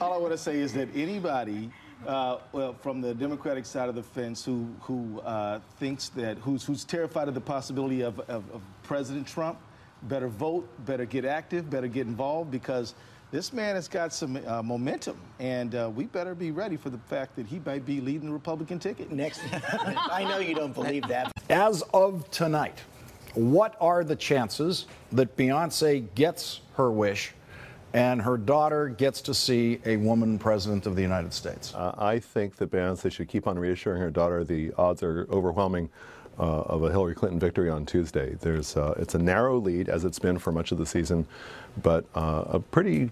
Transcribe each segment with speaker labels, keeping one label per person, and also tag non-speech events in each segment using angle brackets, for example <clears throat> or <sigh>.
Speaker 1: all I want to say is that anybody uh, well, from the Democratic side of the fence who, who uh, thinks that, who's, who's terrified of the possibility of, of, of, President Trump, better vote, better get active, better get involved because this man has got some uh, momentum, and uh, we better be ready for the fact that he might be leading the Republican ticket.
Speaker 2: Next, <laughs> I know you don't believe that.
Speaker 3: As of tonight, what are the chances that Beyonce gets her wish and her daughter gets to see a woman president of the United States?
Speaker 4: Uh, I think that Beyonce should keep on reassuring her daughter. The odds are overwhelming. Uh, of a Hillary Clinton victory on Tuesday. There's, uh, it's a narrow lead, as it's been for much of the season, but uh, a pretty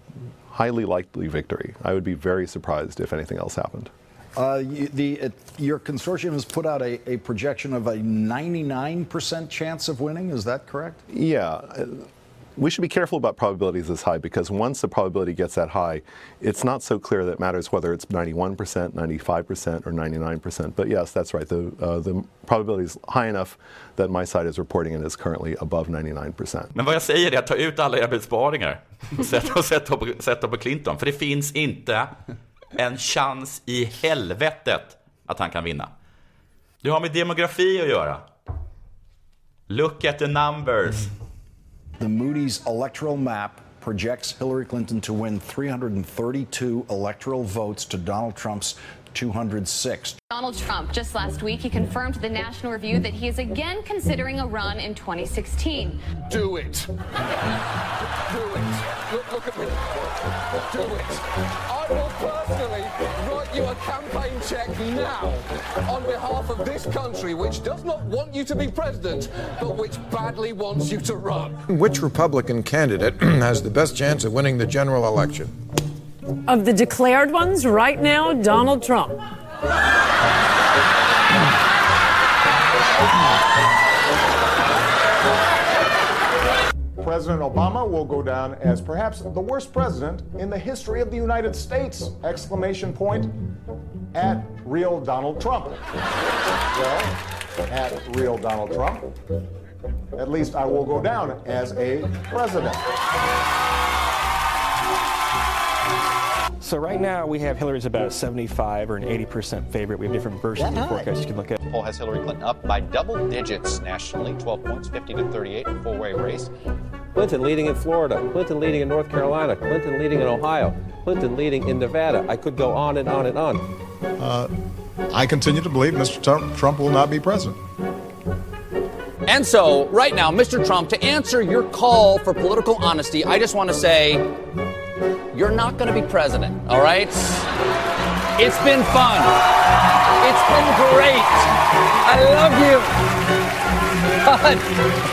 Speaker 4: highly likely victory. I would be very surprised if anything else happened.
Speaker 3: Uh, the, your consortium has put out a, a projection of a 99% chance of winning. Is that correct?
Speaker 4: Yeah we should be careful about probabilities this high because once the probability gets that high, it's not so clear that it matters whether it's 91%, 95%, or 99%. But yes, that's right. The, uh, the probability is high enough that my site is reporting it is currently above 99%.
Speaker 5: Men vad jag säger är att ta ut alla era besparingar och <laughs> sätta, och sätt, på, sätta på Clinton. För det finns inte en chans i helvetet att han kan vinna. Det har med demografi att göra. Look at the numbers.
Speaker 3: The Moody's electoral map projects Hillary Clinton to win 332 electoral votes to Donald Trump's 206.
Speaker 6: Donald Trump, just last week, he confirmed to the National Review that he is again considering a run in 2016.
Speaker 7: Do it. Do it. Look, look at me. Do it. I will personally write you a campaign check now on behalf of this country, which does not want you to be president, but which badly wants you to run.
Speaker 8: Which Republican candidate <clears throat> has the best chance of winning the general election?
Speaker 9: Of the declared ones, right now, Donald Trump.
Speaker 10: President Obama will go down as perhaps the worst president in the history of the United States! Exclamation point at real Donald Trump. Well, at real Donald Trump, at least I will go down as a president.
Speaker 11: So right now we have Hillary's about a 75 or an 80% favorite. We have different versions of the forecast you can look at.
Speaker 12: Poll has Hillary Clinton up by double digits nationally, 12 points, 50 to 38, a four-way race.
Speaker 13: Clinton leading in Florida, Clinton leading in North Carolina, Clinton leading in Ohio, Clinton leading in Nevada. I could go on and on and on.
Speaker 8: Uh, I continue to believe Mr. Trump, will not be president.
Speaker 14: And so, right now, Mr. Trump, to answer your call for political honesty, I just want to say you're not going to be president, all right? It's been fun. It's been great. I love you. <laughs> But,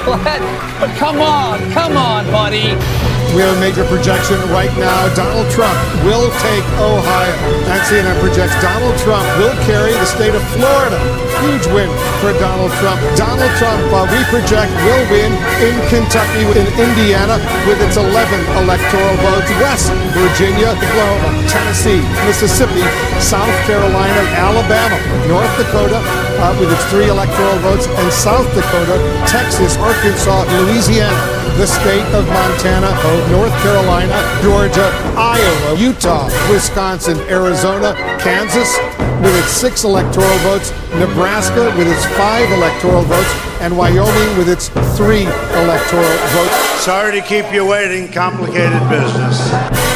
Speaker 14: But, but come on, come on, buddy.
Speaker 8: We have a major projection right now. Donald Trump will take Ohio. That CNN projects Donald Trump will carry the state of Florida. Huge win for Donald Trump. Donald Trump, uh, we project, will win in Kentucky, in Indiana, with its 11 electoral votes. West Virginia, Oklahoma, Tennessee, Mississippi, South Carolina, Alabama, North Dakota, uh, with its three electoral votes, and South Dakota, Texas, Arkansas, Louisiana, the state of Montana, North Carolina, Georgia, Iowa, Utah, Wisconsin, Arizona, Kansas with its six electoral votes, Nebraska with its five electoral votes, and Wyoming with its three electoral votes.
Speaker 15: Sorry to keep you waiting, complicated business.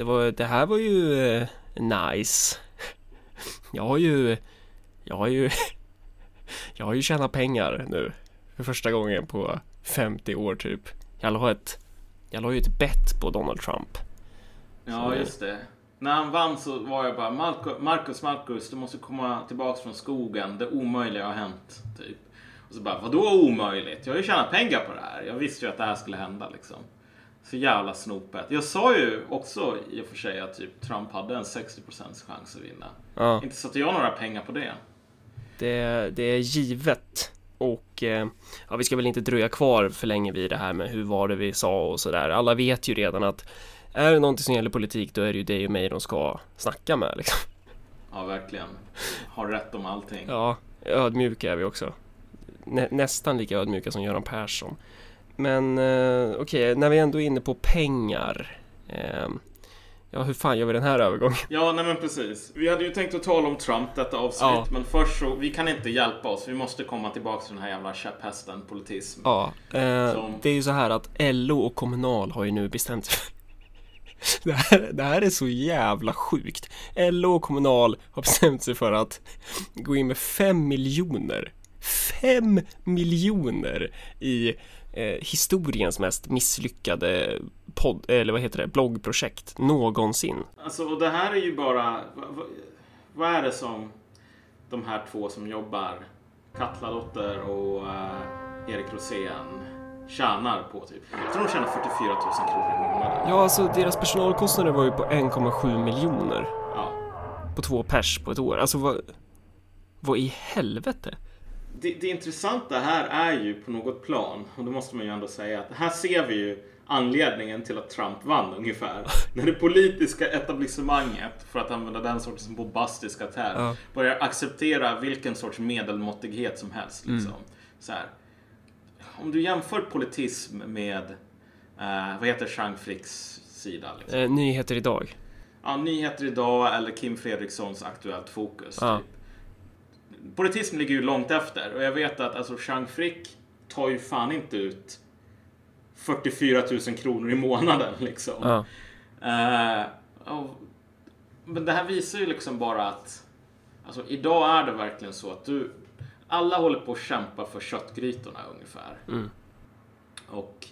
Speaker 16: Det, var, det här var ju eh, nice. Jag har ju... Jag har ju... <laughs> Jag har ju tjänat pengar nu. För första gången på 50 år typ. Jag la ett, jag la ju ett bett på Donald Trump.
Speaker 17: Ja, just det. När han vann så var jag bara Marcus, Marcus, du måste komma tillbaks från skogen. Det omöjliga har hänt, typ. Och så bara, vadå omöjligt? Jag har ju tjänat pengar på det här. Jag visste ju att det här skulle hända liksom. Så jävla snopet. Jag sa ju också i och för sig att typ Trump hade en 60% chans att vinna. Ja. Inte satte jag några pengar på det.
Speaker 16: Det, det är givet. Och eh, ja, vi ska väl inte dröja kvar för länge vid det här med hur var det vi sa och sådär. Alla vet ju redan att är det någonting som gäller politik då är det ju dig och mig de ska snacka med liksom.
Speaker 17: Ja, verkligen. Har rätt om allting.
Speaker 16: Ja, ödmjuka är vi också. Nä nästan lika ödmjuka som Göran Persson. Men eh, okej, okay, när vi ändå är inne på pengar. Ehm, ja, hur fan gör vi den här övergången?
Speaker 17: Ja, nej men precis. Vi hade ju tänkt att tala om Trump detta avsnitt,
Speaker 16: Ja.
Speaker 17: men först så, vi kan inte hjälpa oss. Vi måste komma tillbaka till den här jävla käpphästen politism.
Speaker 16: Ja, eh,
Speaker 17: Som-
Speaker 16: det är ju så här att LO och Kommunal har ju nu bestämt sig för <laughs> det här, det här är så jävla sjukt. LO och Kommunal har bestämt sig för att gå in med 5 miljoner 5 miljoner i eh, historiens mest misslyckade podd, eller vad heter det, bloggprojekt någonsin.
Speaker 17: Alltså, och det här är ju bara... Vad, vad, är det som de här två som jobbar, Katla Dotter och eh, Erik Rosén, tjänar på typ? Jag tror de tjänar 44 000 kronor i månaden.
Speaker 16: Ja, alltså deras personalkostnader var ju på 1,7 miljoner.
Speaker 17: Ja.
Speaker 16: På två pers på ett år. Alltså vad... Vad i helvete?
Speaker 17: Det, det intressanta här är ju på något plan, och då måste man ju ändå säga att här ser vi ju anledningen till att Trump vann ungefär. <laughs> När det politiska etablissemanget, för att använda den sortens bombastiska term,
Speaker 16: Ja.
Speaker 17: börjar acceptera vilken sorts medelmåttighet som helst. Liksom.
Speaker 16: Mm.
Speaker 17: Så här. Om du jämför politism med, eh, vad heter Chang Fricks sida? Liksom?
Speaker 16: Eh, nyheter idag.
Speaker 17: Ja, Nyheter idag eller Kim Fredrikssons Aktuellt Fokus.
Speaker 16: Ja.
Speaker 17: Typ. Politism ligger ju långt efter och jag vet att alltså, Chang Frick tar ju fan inte ut 44 000 kronor i månaden liksom.
Speaker 16: Ja.
Speaker 17: Eh, och, men det här visar ju liksom bara att alltså, idag är det verkligen så att du alla håller på att kämpa för köttgrytorna ungefär.
Speaker 16: Mm.
Speaker 17: Och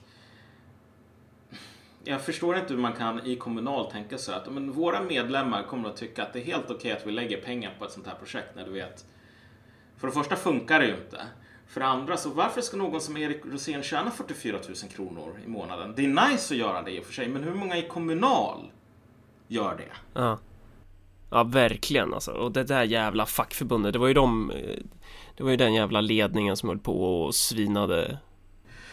Speaker 17: jag förstår inte hur man kan i kommunal tänka sig att men, våra medlemmar kommer att tycka att det är helt okej att vi lägger pengar på ett sånt här projekt när du vet. För det första funkar det ju inte. För det andra, så varför ska någon som Erik Rosén tjäna 44 000 kronor i månaden? Det är nice att göra det i och för sig, men hur många i kommunal gör det?
Speaker 16: Ja. Ja, verkligen alltså. Och det där jävla fackförbundet, det var ju de... Eh, det var ju den jävla ledningen som höll på och svinade...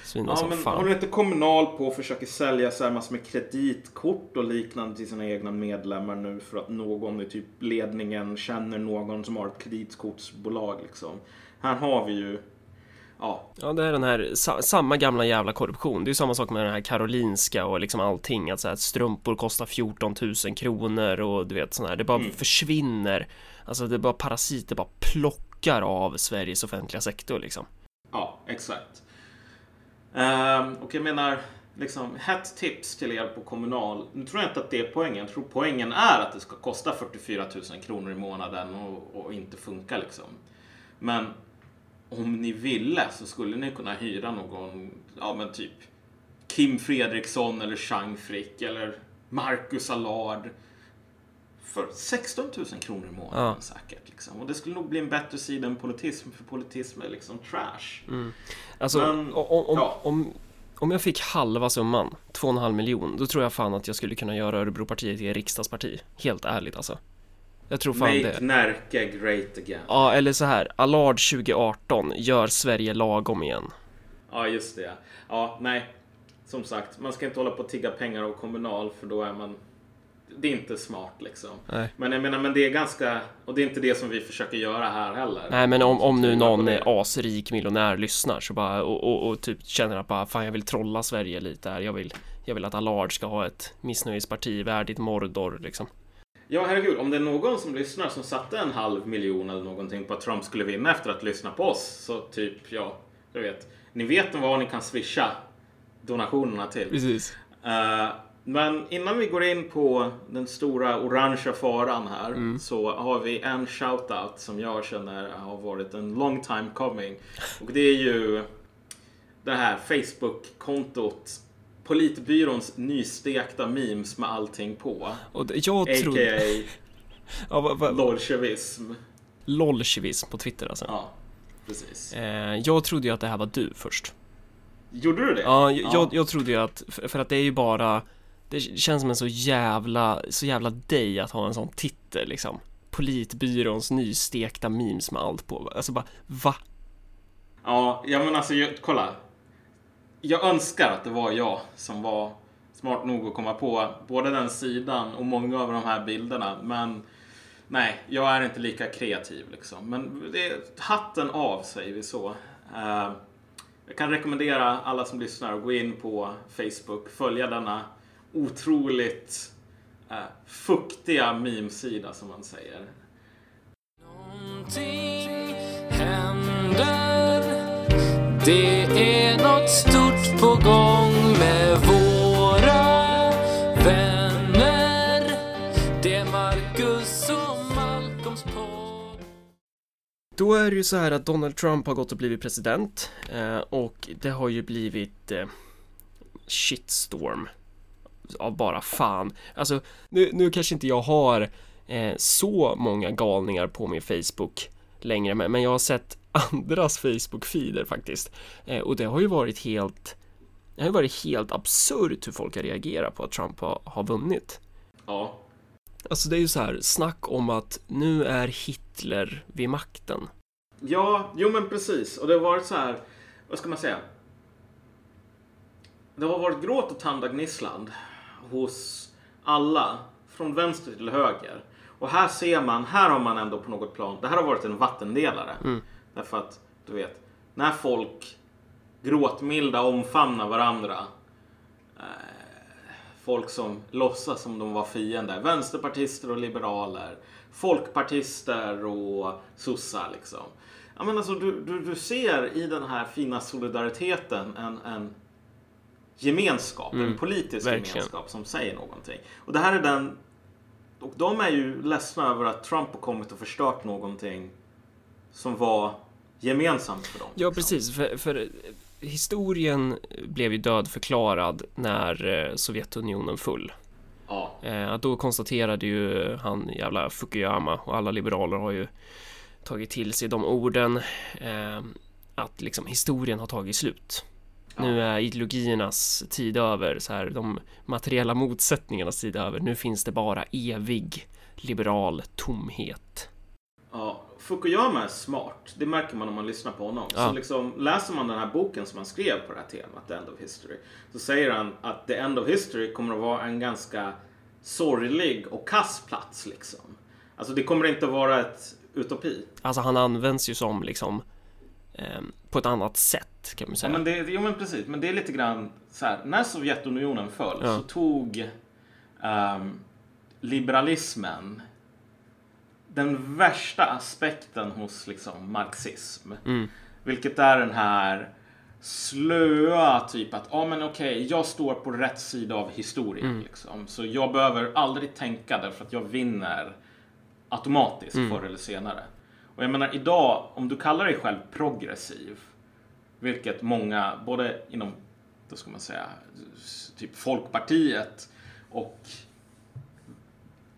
Speaker 16: Svinade
Speaker 17: Ja,
Speaker 16: som
Speaker 17: men
Speaker 16: fan.
Speaker 17: håller inte Kommunal på och försöker sälja så här massor med kreditkort och liknande till sina egna medlemmar nu för att någon i typ ledningen känner någon som har ett kreditkortsbolag liksom. Här har vi ju, ja,
Speaker 16: Ja, det är den här sa, samma gamla jävla korruption. Det är ju samma sak med den här Karolinska och liksom allting. Att så här, strumpor kostar 14 000 kronor och du vet sån här. Det bara
Speaker 17: Mm.
Speaker 16: försvinner. Alltså det är bara parasiter bara plockar av Sveriges offentliga sektor liksom.
Speaker 17: ja, exakt. Ehm, och jag menar, liksom, hett tips till er på Kommunal. Nu tror jag inte att det är poängen. Jag tror poängen är att det ska kosta 44 000 kronor i månaden och, och inte funka liksom. Men om ni ville så skulle ni kunna hyra någon, ja men typ Kim Fredriksson eller Chang Frick eller Marcus Allard för 16 000 kronor i månaden
Speaker 16: Ja.
Speaker 17: säkert. Liksom. Och det skulle nog bli en bättre sida än politism, för politism är liksom trash.
Speaker 16: Mm. Alltså
Speaker 17: Men,
Speaker 16: om, om,
Speaker 17: ja.
Speaker 16: om, om jag fick halva summan, 2,5 miljon, då tror jag fan att jag skulle kunna göra Örebropartiet till riksdagsparti. Helt ärligt alltså. Jag tror fan
Speaker 17: Make
Speaker 16: det.
Speaker 17: Närke great again.
Speaker 16: Ja, eller så här. Allard 2018, gör Sverige lagom igen.
Speaker 17: Ja, just det. Ja, nej. Som sagt, man ska inte hålla på och tigga pengar av Kommunal för då är man... Det är inte smart liksom.
Speaker 16: Nej.
Speaker 17: Men jag menar, men det är ganska... Och det är inte det som vi försöker göra här heller.
Speaker 16: Nej men om, om nu någon asrik miljonär lyssnar så bara och, och, och typ känner att bara fan jag vill trolla Sverige lite här. Jag vill, jag vill att Allard ska ha ett missnöjesparti värdigt Mordor liksom.
Speaker 17: Ja, herregud. Om det är någon som lyssnar som satte en halv miljon eller någonting på att Trump skulle vinna efter att lyssna på oss. Så typ, ja, jag vet. Ni vet vad ni kan swisha donationerna till.
Speaker 16: Precis.
Speaker 17: Eh, men innan vi går in på den stora orangea faran här
Speaker 16: Mm.
Speaker 17: så har vi en shoutout som jag känner har varit en long time coming. Och det är ju det här Facebook-kontot Politbyråns nystekta memes med allting på.
Speaker 16: Och jag
Speaker 17: A.k.a.
Speaker 16: trodde... <laughs> ja, va, va,
Speaker 17: Bolsjevism.
Speaker 16: Lolchevism på Twitter alltså.
Speaker 17: Ja, precis.
Speaker 16: Eh, jag trodde ju att det här var du först.
Speaker 17: Gjorde du det?
Speaker 16: Ja, jag, jag, jag trodde ju att, för för att det är ju bara det känns som en så jävla, så jävla dig att ha en sån titel liksom Politbyråns nystekta memes med allt på, alltså bara va?
Speaker 17: Ja, ja men alltså jag, kolla. Jag önskar att det var jag som var smart nog att komma på både den sidan och många av de här bilderna. Men nej, jag är inte lika kreativ liksom. Men det hatten av säger vi så. Uh, jag kan rekommendera alla som lyssnar att gå in på Facebook, följa denna otroligt eh, fuktiga memesida som man säger.
Speaker 18: Någonting händer. Det är något stort på gång med våra vänner. Det är Marcus och Malcolms podd.
Speaker 16: Då är det ju så här att Donald Trump har gått och blivit president eh, och det har ju blivit eh, shitstorm av bara fan. Alltså, nu, nu kanske inte jag har eh, så många galningar på min Facebook längre, men, men jag har sett <laughs> andras Facebook-feeder faktiskt. Eh, och det har ju varit helt, det har ju varit helt absurt hur folk har reagerat på att Trump har, har vunnit.
Speaker 17: Ja.
Speaker 16: Alltså det är ju så här, snack om att nu är Hitler vid makten.
Speaker 17: Ja, jo men precis. Och det har varit så här, vad ska man säga? Det har varit gråt och tandagnisslan hos alla, från vänster till höger. Och här ser man, här har man ändå på något plan, det här har varit en vattendelare.
Speaker 16: Mm.
Speaker 17: Därför att, du vet, när folk gråtmilda omfamnar varandra. Eh, folk som låtsas som de var fiender. Vänsterpartister och liberaler. Folkpartister och sossar liksom. Ja, men alltså, du, du, du ser i den här fina solidariteten en, en gemenskap,
Speaker 16: Mm,
Speaker 17: en politisk
Speaker 16: verkligen.
Speaker 17: gemenskap som säger någonting. Och det här är den... Och de är ju ledsna över att Trump har kommit och förstört någonting som var gemensamt för dem.
Speaker 16: Ja, precis. För, för historien blev ju dödförklarad när eh, Sovjetunionen föll.
Speaker 17: Ja.
Speaker 16: Eh, då konstaterade ju han jävla Fukuyama och alla liberaler har ju tagit till sig de orden eh, att liksom historien har tagit slut. Nu är ideologiernas tid över, så här, de materiella motsättningarnas tid över. Nu finns det bara evig liberal tomhet.
Speaker 17: Ja, Fukuyama är smart. Det märker man om man lyssnar på honom.
Speaker 16: Ja.
Speaker 17: Så liksom, läser man den här boken som han skrev på det här temat, The End of History, så säger han att The End of History kommer att vara en ganska sorglig och kass plats. Liksom. Alltså det kommer inte att vara ett utopi.
Speaker 16: Alltså han används ju som liksom på ett annat sätt kan man
Speaker 17: Ja,
Speaker 16: säga.
Speaker 17: men det, jo men precis, men det är lite grann så här. När Sovjetunionen föll
Speaker 16: Ja.
Speaker 17: så tog ehm, liberalismen den värsta aspekten hos liksom marxism.
Speaker 16: Mm.
Speaker 17: Vilket är den här slöa typ att, ja men okej, jag står på rätt sida av historien.
Speaker 16: Mm.
Speaker 17: Liksom. Så jag behöver aldrig tänka därför att jag vinner automatiskt
Speaker 16: Mm.
Speaker 17: förr eller senare. Och jag menar idag, om du kallar dig själv progressiv, vilket många, både inom, då ska man säga, typ Folkpartiet och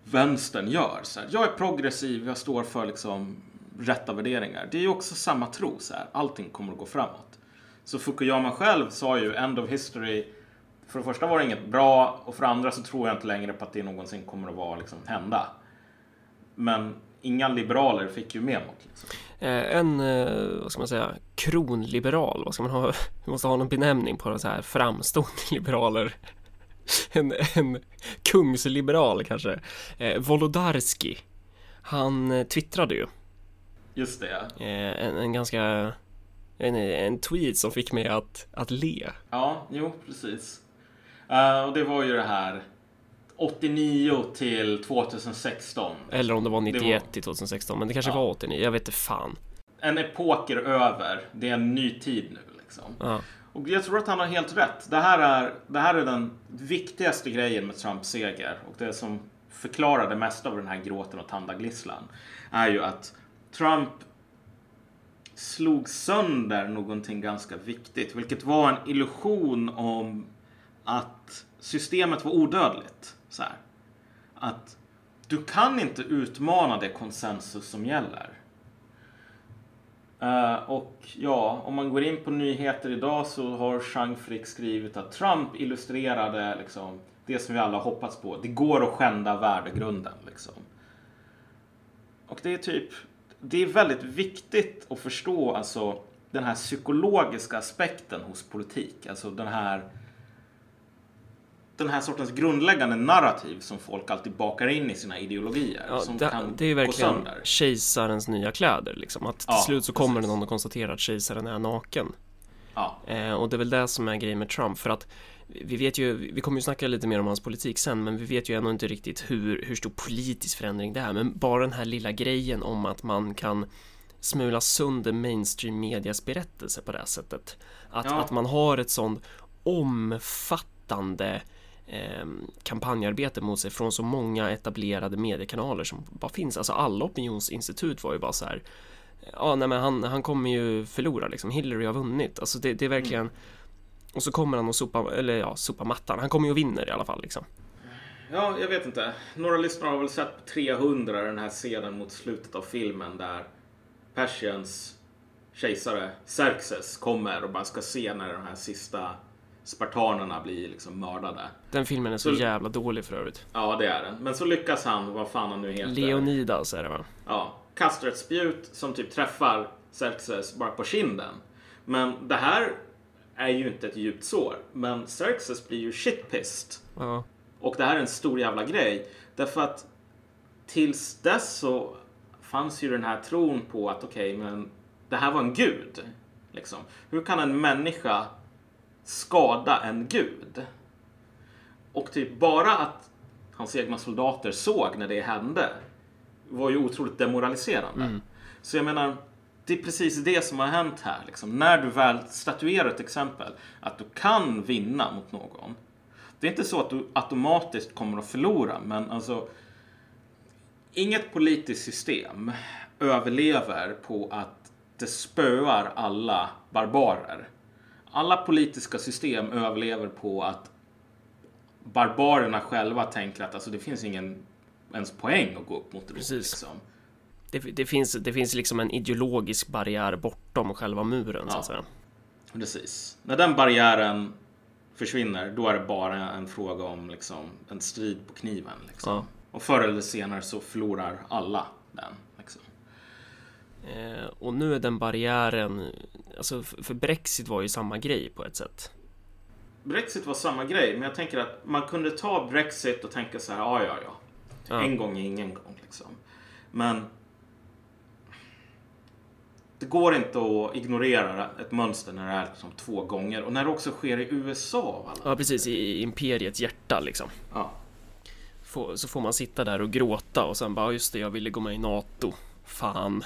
Speaker 17: vänstern gör. Så här, jag är progressiv, jag står för liksom rätta värderingar. Det är ju också samma tro, så här, allting kommer att gå framåt. Så Fukuyama själv sa ju end of history. För det första var det inget bra och för det andra så tror jag inte längre på att det någonsin kommer att vara liksom, hända. Men inga liberaler fick ju med mot. Liksom.
Speaker 16: Eh, en, eh, vad ska man säga, kronliberal, vad ska man ha? <laughs> Vi måste ha någon benämning på det så här framstående <laughs> liberaler. En, en kungsliberal kanske. Eh, Wolodarski. Han twittrade ju.
Speaker 17: Just det,
Speaker 16: en, en ganska, en, en tweet som fick mig att, att le.
Speaker 17: Ja, jo, precis. Eh, och det var ju det här 89 till 2016.
Speaker 16: Eller om det var
Speaker 17: Det
Speaker 16: 91 till 2016, men det kanske
Speaker 17: Ja.
Speaker 16: var 89, jag vet inte fan.
Speaker 17: En epok är över. Det är en ny tid nu. Liksom.
Speaker 16: Ja.
Speaker 17: Och jag tror att han har helt rätt. Det här är, det här är den viktigaste grejen med Trumps seger och det som förklarar det mesta av den här gråten och tandaglisslan är ju att Trump slog sönder någonting ganska viktigt, vilket var en illusion om att systemet var odödligt. Så här. Att du kan inte utmana det konsensus som gäller. Uh, och ja, om man går in på nyheter idag så har Chang Frick skrivit att Trump illustrerade liksom, det som vi alla hoppats på. Det går att skända värdegrunden. Liksom. Och det är typ, det är väldigt viktigt att förstå alltså, den här psykologiska aspekten hos politik. Alltså den här den här sortens grundläggande narrativ som folk alltid bakar in i sina ideologier.
Speaker 16: Ja,
Speaker 17: som
Speaker 16: det,
Speaker 17: kan
Speaker 16: det är
Speaker 17: gå
Speaker 16: verkligen
Speaker 17: Ja.
Speaker 16: Eh, och det är väl det som är grejen med Trump för att vi vet ju, vi kommer ju snacka lite mer om hans politik sen, men vi vet ju ändå inte riktigt hur, hur stor politisk förändring det är. Men bara den här lilla grejen om att man kan smula sönder mainstream medias berättelse på det här sättet. Att,
Speaker 17: Ja.
Speaker 16: att man har ett sånt omfattande kampanjarbete mot sig från så många etablerade mediekanaler som bara finns. Alltså alla opinionsinstitut var ju bara så här. Ja, nej men han, han kommer ju förlora liksom. Hillary har vunnit. Alltså det, det är verkligen och så kommer han och sopa, eller ja, sopa mattan. Han kommer ju och vinner i alla fall liksom.
Speaker 17: Ja, jag vet inte. Några lyssnare har väl sett på 300 den här scenen mot slutet av filmen där Persiens kejsare Xerxes kommer och bara ska se när de här sista spartanerna blir liksom mördade.
Speaker 16: Den filmen är så
Speaker 17: Så-
Speaker 16: jävla dålig för övrigt.
Speaker 17: Ja, det är den. Men så lyckas han, vad fan han nu heter.
Speaker 16: Leonidas är det va?
Speaker 17: Ja, kastar ett spjut som typ träffar Xerxes bara på kinden. Men det här är ju inte ett djupt sår. Men Xerxes blir ju shitpissed.
Speaker 16: Ja.
Speaker 17: Och det här är en stor jävla grej. Därför att tills dess så fanns ju den här tron på att okej, men det här var en gud. Liksom. Hur kan en människa skada en gud? Och typ bara att hans egna soldater såg när det hände var ju otroligt demoraliserande.
Speaker 16: Mm.
Speaker 17: Så jag menar, det är precis det som har hänt här. Liksom. När du väl statuerar ett exempel, att du kan vinna mot någon. Det är inte så att du automatiskt kommer att förlora, men alltså inget politiskt system överlever på att det spöar alla barbarer. Alla politiska system överlever på att barbarerna själva tänker att alltså, det finns ingen ens poäng att gå upp mot.
Speaker 16: Precis.
Speaker 17: Liksom.
Speaker 16: Det, det, finns, det finns liksom en ideologisk barriär bortom själva muren så
Speaker 17: Ja.
Speaker 16: att säga.
Speaker 17: Precis. När den barriären försvinner, då är det bara en fråga om liksom, en strid på kniven. Liksom.
Speaker 16: Ja.
Speaker 17: Och förr eller senare så förlorar alla den.
Speaker 16: Eh, och nu är den barriären, alltså för Brexit var ju samma grej på ett sätt.
Speaker 17: Brexit var samma grej, men jag tänker att man kunde ta Brexit och tänka så här, ja, ja, ja.
Speaker 16: Ja.
Speaker 17: En gång är ingen gång, liksom. Men det går inte att ignorera ett mönster när det är liksom två gånger. Och när det också sker i USA alla.
Speaker 16: Ja, precis, i, imperiets hjärta liksom.
Speaker 17: Ja.
Speaker 16: Så får man sitta där och gråta och sen bara, "Ja, just det, jag ville gå med i NATO. Fan.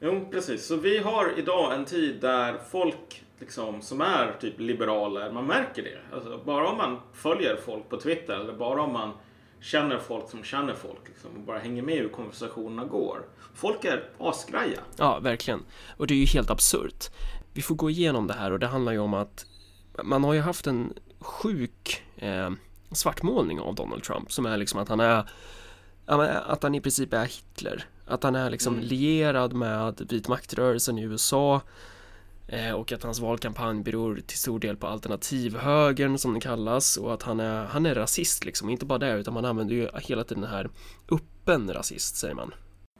Speaker 17: Jo, precis. Så vi har idag en tid där folk liksom, som är typ liberaler, man märker det. Alltså, bara om man följer folk på Twitter eller bara om man känner folk som känner folk liksom, och bara hänger med hur konversationerna går. Folk är asgraja.
Speaker 16: Ja, verkligen. Och det är ju helt absurt. Vi får gå igenom det här och det handlar ju om att man har ju haft en sjuk eh, svartmålning av Donald Trump som är liksom att han är att han i princip är Hitler. Att han är liksom
Speaker 17: Mm.
Speaker 16: lierad med vit maktrörelsen i USA eh, och att hans valkampanj beror till stor del på alternativhögern som det kallas och att han är, han är rasist liksom, inte bara det utan man använder ju hela tiden den här öppen rasist säger man.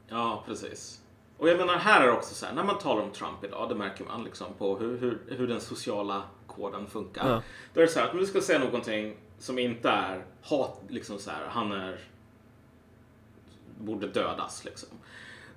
Speaker 17: Ja, precis. Och jag menar, här är också så här, när man talar om Trump idag, det märker man liksom på hur, hur, hur den sociala koden funkar.
Speaker 16: Ja.
Speaker 17: Då är det så här att om du ska säga någonting som inte är hat, liksom så här, han är borde dödas liksom.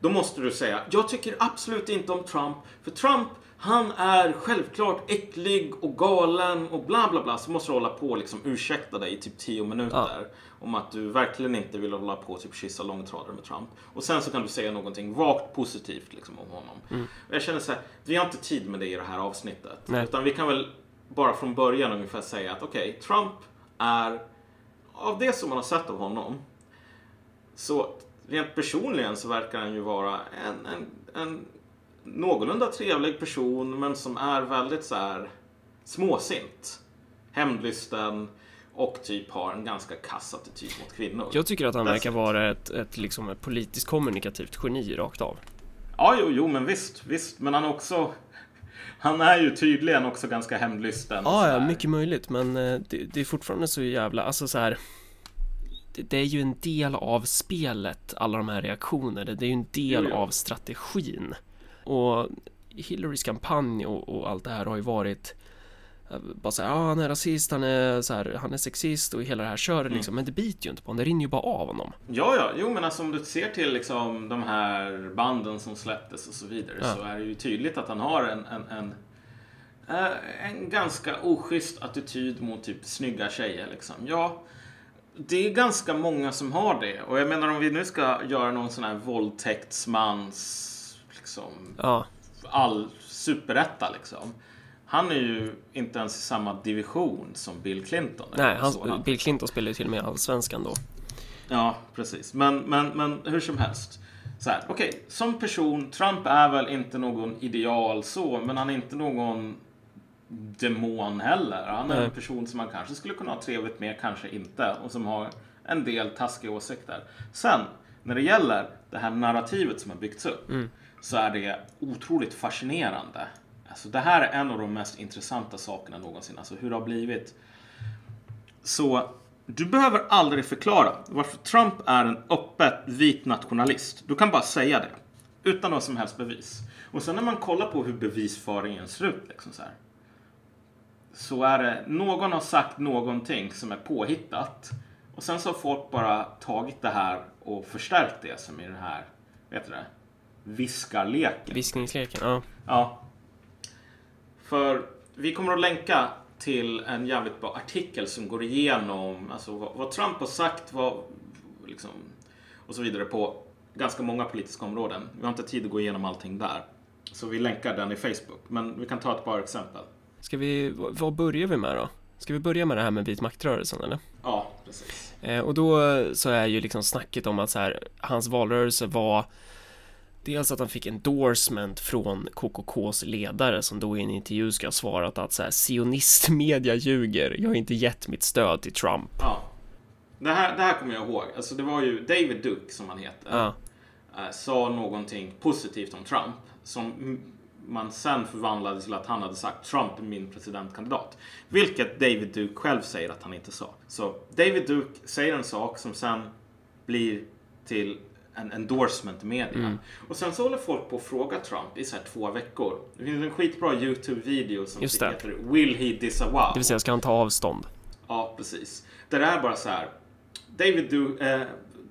Speaker 17: Då måste du säga, jag tycker absolut inte om Trump, för Trump, han är självklart äcklig och galen och bla bla bla. Så måste du hålla på och liksom ursäkta dig i typ 10 minuter. Om att du verkligen inte vill hålla på och typ kyssa långtradare med Trump. Och sen så kan du säga någonting vagt positivt liksom om honom.
Speaker 16: Mm.
Speaker 17: Jag känner så här, vi har inte tid med det i det här avsnittet.
Speaker 16: Nej.
Speaker 17: Utan vi kan väl bara från början ungefär säga att okej, Trump är, av det som man har sett av honom, så rent personligen så verkar han ju vara en, en, en någorlunda trevlig person men som är väldigt så här småsint. Hämndlysten och typ har en ganska kass attityd mot kvinnor.
Speaker 16: Jag tycker att han verkar vara ett, ett, liksom ett politiskt kommunikativt geni rakt av.
Speaker 17: Ja, jo, jo, men visst, visst. Men han också... Han är ju tydligen också ganska hämndlysten.
Speaker 16: Ja, ja, mycket möjligt, men eh, det, det är fortfarande så jävla, alltså så här. Det, är ju en del av spelet, alla de här reaktionerna. Det är ju en del
Speaker 17: jo.
Speaker 16: av strategin. Och Hillarys kampanj och, och allt det här har ju varit eh, bara såhär, ja han är rasist, han är så här, han är sexist och hela det här köret
Speaker 17: Mm.
Speaker 16: liksom. Men det biter ju inte på honom, det rinner ju bara av honom.
Speaker 17: Ja, ja, jo, men alltså om du ser till liksom de här banden som släpptes och så vidare
Speaker 16: Ja.
Speaker 17: så är det ju tydligt att han har en, en, en Eh, en ganska oschysst attityd mot typ snygga tjejer liksom. Ja, det är ganska många som har det. Och jag menar om vi nu ska göra någon sån här våldtäktsmans liksom
Speaker 16: Ja.
Speaker 17: all superetta liksom. Han är ju inte ens i samma division som Bill Clinton.
Speaker 16: Nej,
Speaker 17: Så
Speaker 16: han, Bill Clinton spelar ju till och med allsvenskan då.
Speaker 17: Ja, precis. Men, men, men hur som helst. Så här, okej, som person, Trump är väl inte någon ideal så, men han är inte någon demon heller. Han är en person som man kanske skulle kunna ha trevligt med, kanske inte, och som har en del taskiga åsikter. Sen, när det gäller det här narrativet som har byggts upp,
Speaker 16: Mm.
Speaker 17: så är det otroligt fascinerande. Alltså, det här är en av de mest intressanta sakerna någonsin, alltså hur det har blivit. Så du behöver aldrig förklara varför Trump är en öppet vit nationalist. Du kan bara säga det. Utan något som helst bevis. Och sen när man kollar på hur bevisföringen ser ut. Liksom så, här, så är det någon har sagt någonting som är påhittat. Och sen så har folk bara tagit det här och förstärkt det som i den här, vet du det? Viskarleken.
Speaker 16: Viskningsleken, ja.
Speaker 17: Ja. För vi kommer att länka till en jävligt bra artikel som går igenom alltså, vad, vad Trump har sagt vad, liksom, och så vidare på ganska många politiska områden. Vi har inte tid att gå igenom allting där. Så vi länkar den i Facebook. Men vi kan ta ett par exempel.
Speaker 16: Ska vi, vad börjar vi med då? Ska vi börja med det här med vit maktrörelsen eller?
Speaker 17: Ja, precis.
Speaker 16: Eh, och då så är ju liksom snacket om att så här, hans valrörelse var Dels att han fick endorsement från KKKs ledare som då i en intervju ska ha svarat att så här, sionistmedia ljuger, jag har inte gett mitt stöd till Trump.
Speaker 17: Ja. Det här, det här kommer jag ihåg. Alltså, det var ju David Duke, som han heter,
Speaker 16: Ja.
Speaker 17: eh, sa någonting positivt om Trump som man sen förvandlade till att han hade sagt Trump är min presidentkandidat. Vilket David Duke själv säger att han inte sa. Så David Duke säger en sak som sen blir till en endorsement i media.
Speaker 16: Mm.
Speaker 17: Och sen så håller folk på att fråga Trump i så här två veckor. Det finns en skitbra YouTube-video som
Speaker 16: Just det.
Speaker 17: heter Will he disavow?
Speaker 16: Det vill säga, ska han ta avstånd?
Speaker 17: Ja, precis. Där det är bara så här. David Duke, eh,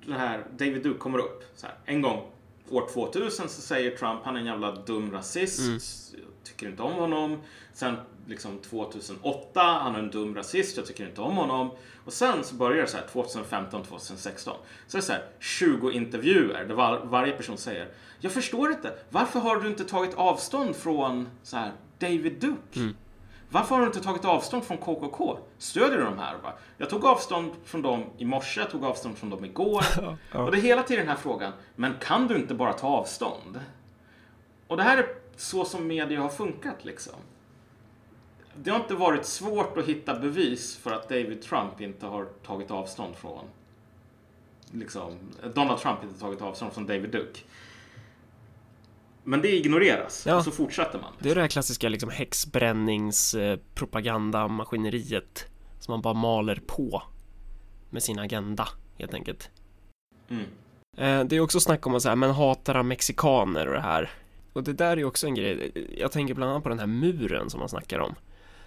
Speaker 17: den här David Duke kommer upp. Så här, en gång år 2000 så säger Trump han är en jävla dum rasist.
Speaker 16: Mm.
Speaker 17: Jag tycker inte om honom. Sen liksom 2008, han är en dum rasist. Jag tycker inte om honom. Och sen så börjar det så här 2015, 2016. Så är det så här 20 intervjuer där var, varje person säger Jag förstår inte. Varför har du inte tagit avstånd från så här David Duke?
Speaker 16: Mm.
Speaker 17: Varför har du inte tagit avstånd från KKK? Stödjer du de här? Va? Jag tog avstånd från dem i morse, jag tog avstånd från dem igår. <laughs> Och det är hela tiden den här frågan, men kan du inte bara ta avstånd? Och det här är så som media har funkat liksom. Det har inte varit svårt att hitta bevis för att David Trump inte har tagit avstånd från liksom, Donald Trump inte tagit avstånd från David Duke. Men det ignoreras
Speaker 16: Ja.
Speaker 17: och så fortsätter man.
Speaker 16: Det är det här klassiska liksom häxbränningspropagandamaskineriet som man bara maler på med sin agenda helt enkelt.
Speaker 17: Mm.
Speaker 16: Eh, Det är också snack om att säga, men hatar han mexikaner och det här. Och det där är ju också en grej. Jag tänker bland annat på den här muren som man snackar om.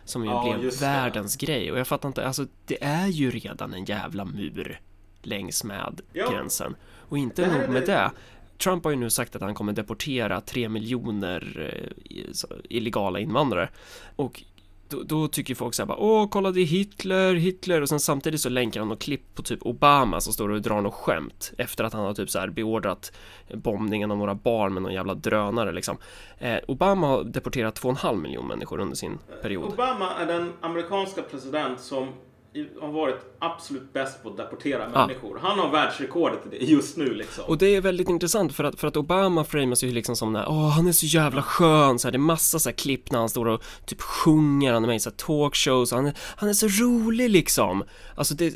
Speaker 16: Som ju
Speaker 17: Ja,
Speaker 16: blev
Speaker 17: just det.
Speaker 16: världens grej. Och jag fattar inte, alltså det är ju redan en jävla mur längs med
Speaker 17: Ja.
Speaker 16: gränsen. Och inte nog med
Speaker 17: det-
Speaker 16: det. Trump har ju nu sagt att han kommer deportera tre miljoner eh, illegala invandrare. Och då, då tycker folk såhär bara Åh, kolla det är Hitler, Hitler och sen samtidigt så länkar han något klipp på typ Obama som står och drar något skämt efter att han har typ så här beordrat bombningen av några barn med någon jävla drönare liksom. Eh, Obama har deporterat 2,5 miljoner människor under sin period.
Speaker 17: Obama är den amerikanska president som har varit absolut bäst på att deportera
Speaker 16: Ja.
Speaker 17: människor. Han har världsrekordet just nu liksom.
Speaker 16: Och det är väldigt intressant för att, för att Obama framas ju liksom som där, åh han är så jävla skön, så här, det är massa så här klipp när han står och typ sjunger, han är med i så här talkshows, han är, han är så rolig liksom. Alltså det,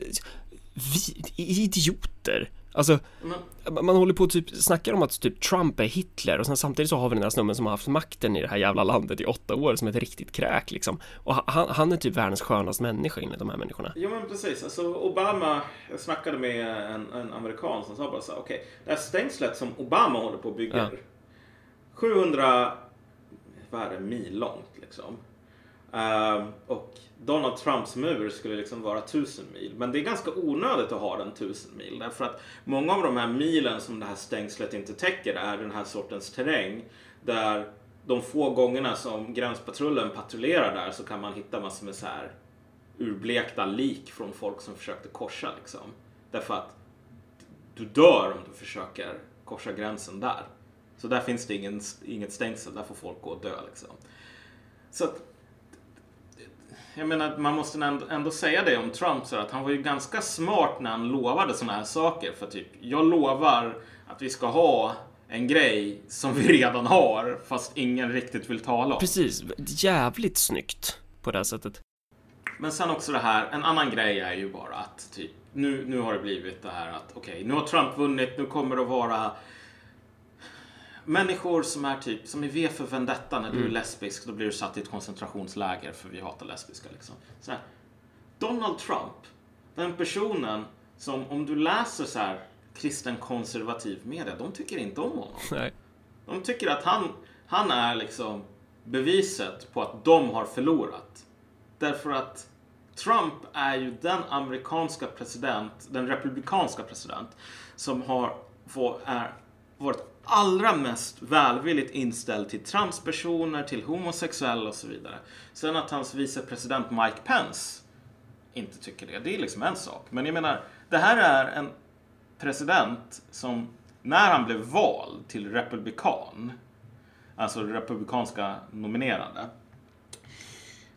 Speaker 16: vi, idioter. Alltså,
Speaker 17: Men-
Speaker 16: man håller på och typ snackar om att typ Trump är Hitler och sen samtidigt så har vi den här snubben som har haft makten i det här jävla landet i åtta år som ett riktigt kräk liksom. Och han, han är typ världens skönaste människa enligt de här människorna.
Speaker 17: Jo men precis. Alltså Obama, jag snackade med en, en amerikan som sa bara så okej, det här stängslet som Obama håller på att bygga.
Speaker 16: Ja.
Speaker 17: 700, vad är det, mil långt liksom. Ehm, och Donald Trumps mur skulle liksom vara tusen mil. Men det är ganska onödigt att ha den tusen mil. Därför att många av de här milen som det här stängslet inte täcker är den här sortens terräng. Där de få gångerna som gränspatrullen patrullerar där så kan man hitta massor med så här urblekta lik från folk som försökte korsa liksom. Därför att du dör om du försöker korsa gränsen där. Så där finns det ingen, inget stängsel, där får folk gå och dö liksom. Så att, jag menar, man måste ändå, ändå säga det om Trump, så att han var ju ganska smart när han lovade sådana här saker. För typ, jag lovar att vi ska ha en grej som vi <laughs> redan har, fast ingen riktigt vill tala om.
Speaker 16: Precis, jävligt snyggt på det här sättet.
Speaker 17: Men sen också det här, en annan grej är ju bara att typ, nu, nu har det blivit det här att okej, nu har Trump vunnit, nu kommer det att vara människor som är typ, som är V för Vendetta när du är
Speaker 16: Mm.
Speaker 17: lesbisk, då blir du satt i ett koncentrationsläger för vi hatar lesbiska liksom. Så här, Donald Trump, den personen som om du läser så här kristen konservativ media, de tycker inte om honom.
Speaker 16: Nej.
Speaker 17: De tycker att han, han är liksom beviset på att de har förlorat. Därför att Trump är ju den amerikanska president, den republikanska president, som har få- är, varit allra mest välvilligt inställd till transpersoner, till homosexuella och så vidare. Sen att hans vicepresident Mike Pence inte tycker det, det är liksom en sak. Men jag menar, det här är en president som när han blev vald till republikan, alltså republikanska nominerade,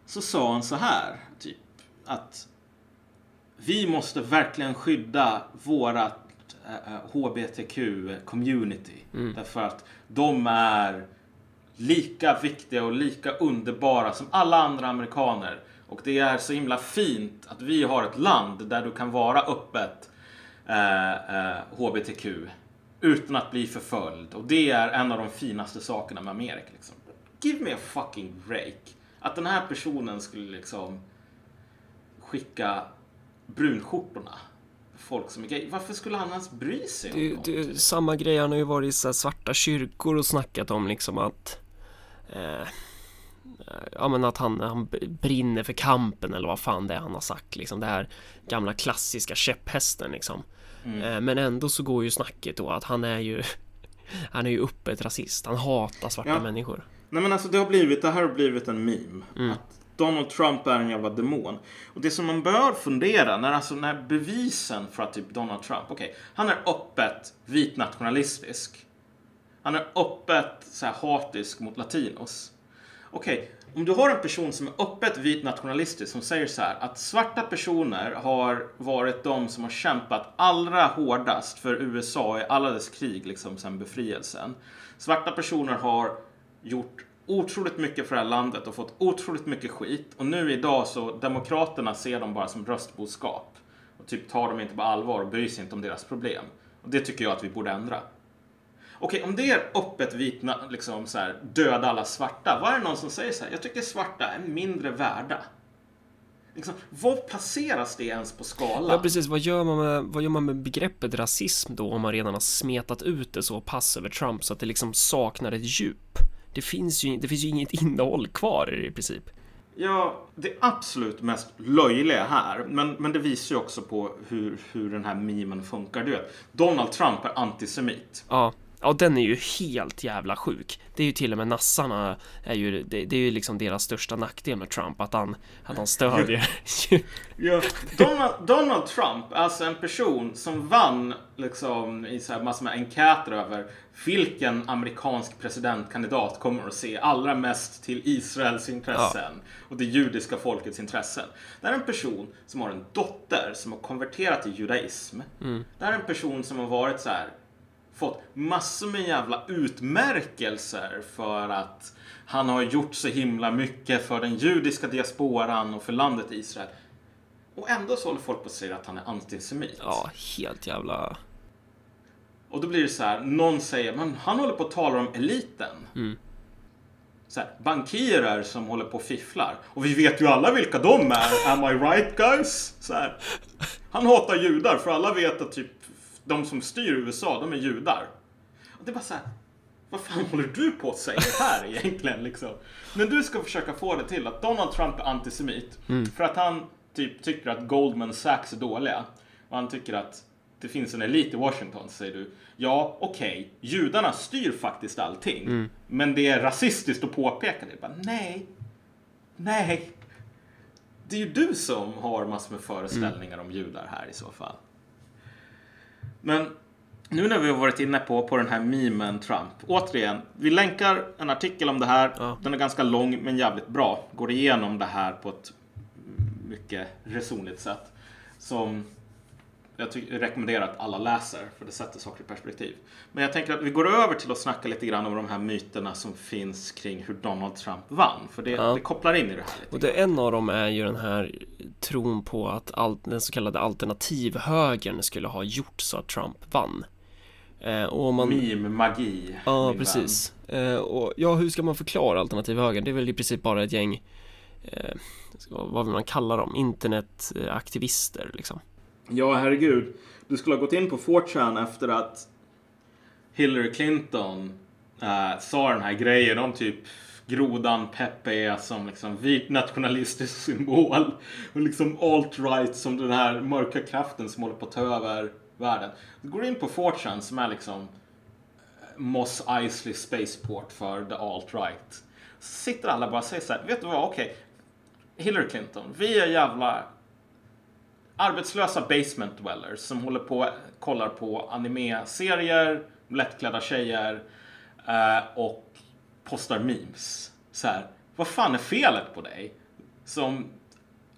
Speaker 17: så sa han så här, typ att vi måste verkligen skydda vårat HBTQ-community.
Speaker 16: Mm.
Speaker 17: Därför att de är lika viktiga och lika underbara som alla andra amerikaner. Och det är så himla fint att vi har ett land där du kan vara öppet eh, eh, HBTQ utan att bli förföljd. Och det är en av de finaste sakerna med Amerika. Liksom. Give me a fucking break. Att den här personen skulle liksom skicka brunskjortorna. Folk som är gay. Varför skulle han ens bry sig om
Speaker 16: Det,
Speaker 17: dem?
Speaker 16: det, samma grej, han har ju varit i så svarta kyrkor och snackat om liksom att eh, Ja men att han, han brinner för kampen eller vad fan det är han har sagt liksom Det här gamla klassiska käpphästen liksom
Speaker 17: Mm.
Speaker 16: eh, Men ändå så går ju snacket då att han är ju <laughs> Han är ju öppet rasist, han hatar svarta
Speaker 17: Ja.
Speaker 16: människor
Speaker 17: Nej men alltså det har blivit, det här har blivit en meme.
Speaker 16: Mm.
Speaker 17: Att Donald Trump är en jävla demon. Och det som man bör fundera, när, alltså, när bevisen för att typ Donald Trump, okej, han är öppet vit nationalistisk. Han är öppet så här, hatisk mot latinos. Okej, om du har en person som är öppet vit nationalistisk som säger så här att svarta personer har varit de som har kämpat allra hårdast för USA i alla dess krig liksom sedan befrielsen. Svarta personer har gjort otroligt mycket för det här landet och fått otroligt mycket skit och nu idag så demokraterna ser dem bara som röstboskap och typ tar dem inte på allvar och bryr sig inte om deras problem. Och det tycker jag att vi borde ändra. Okej, om det är öppet vitna, liksom så här, döda alla svarta. Vad är det någon som säger så här? Jag tycker svarta är mindre värda. Liksom, vad placeras det ens på skalan?
Speaker 16: Ja precis, vad gör, man med, vad gör man med begreppet rasism då om man redan har smetat ut det så pass över Trump så att det liksom saknar ett djup? Det finns ju, det finns ju inget <laughs> innehåll kvar i princip.
Speaker 17: Ja, det absolut mest löjliga här, men, men det visar ju också på hur, hur den här memen funkar. Du vet, Donald Trump är antisemit.
Speaker 16: Ja, ja den är ju helt jävla sjuk. Det är ju till och med nassarna är ju, det, det är ju liksom deras största nackdel med Trump att han, att han stödjer. <laughs>
Speaker 17: Ja, Donald, Donald Trump, alltså en person som vann liksom i så här massor med enkäter över vilken amerikansk presidentkandidat kommer att se allra mest till Israels intressen och det judiska folkets intressen. Det är en person som har en dotter som har konverterat till judaism.
Speaker 16: Mm.
Speaker 17: Det är en person som har varit så här fått massor med jävla utmärkelser för att han har gjort så himla mycket för den judiska diasporan och för landet Israel. Och ändå så håller folk på att säga att han är antisemit.
Speaker 16: Ja, helt jävla...
Speaker 17: Och då blir det så här, någon säger, men han håller på att tala om eliten.
Speaker 16: Mm.
Speaker 17: Så här, bankirer som håller på och fifflar. Och vi vet ju alla vilka de är. Am I right guys? Så här. Han hatar judar för alla vet att typ de som styr USA, de är judar. Och det är bara så här, vad fan håller du på att säga här <laughs> egentligen liksom? När du ska försöka få det till att Donald Trump är antisemit
Speaker 16: Mm.
Speaker 17: för att han typ tycker att Goldman Sachs är dåliga och han tycker att det finns en elit i Washington, säger du. Ja, okej, judarna styr faktiskt allting.
Speaker 16: Mm.
Speaker 17: Men det är rasistiskt att påpeka det. Bara, nej, nej. Det är ju du som har massor med föreställningar om judar här i så fall. Men nu när vi har varit inne på, på den här memen Trump. Återigen, vi länkar en artikel om det här. Den är ganska lång men jävligt bra. Går igenom det här på ett mycket resonligt sätt. Som jag rekommenderar att alla läser, för det sätter saker i perspektiv. Men jag tänker att vi går över till att snacka lite grann om de här myterna som finns kring hur Donald Trump vann. För det,
Speaker 16: Ja.
Speaker 17: det kopplar in i det här.
Speaker 16: Och det, en av dem är ju den här tron på att all, den så kallade alternativhögern skulle ha gjort så att Trump vann. Eh, och man...
Speaker 17: Meme, magi.
Speaker 16: Ja, precis. Eh, och ja, hur ska man förklara alternativhögern? Det är väl i princip bara ett gäng, eh, vad vill man kalla dem? Internetaktivister liksom.
Speaker 17: Ja, herregud. Du skulle ha gått in på 4chan efter att Hillary Clinton äh, sa den här grejen om typ grodan Pepe är som liksom vit nationalistisk symbol och liksom alt-right som den här mörka kraften som håller på att ta över världen. Du går in på 4chan som är liksom eh, Moss Eisley Spaceport för the alt-right. Så sitter alla bara och säger så här, vet du vad, okej. Hillary Clinton, vi är jävla arbetslösa basement dwellers som håller på kollar på anime-serier, lättklädda tjejer eh, och postar memes. Så här, vad fan är felet på dig? Som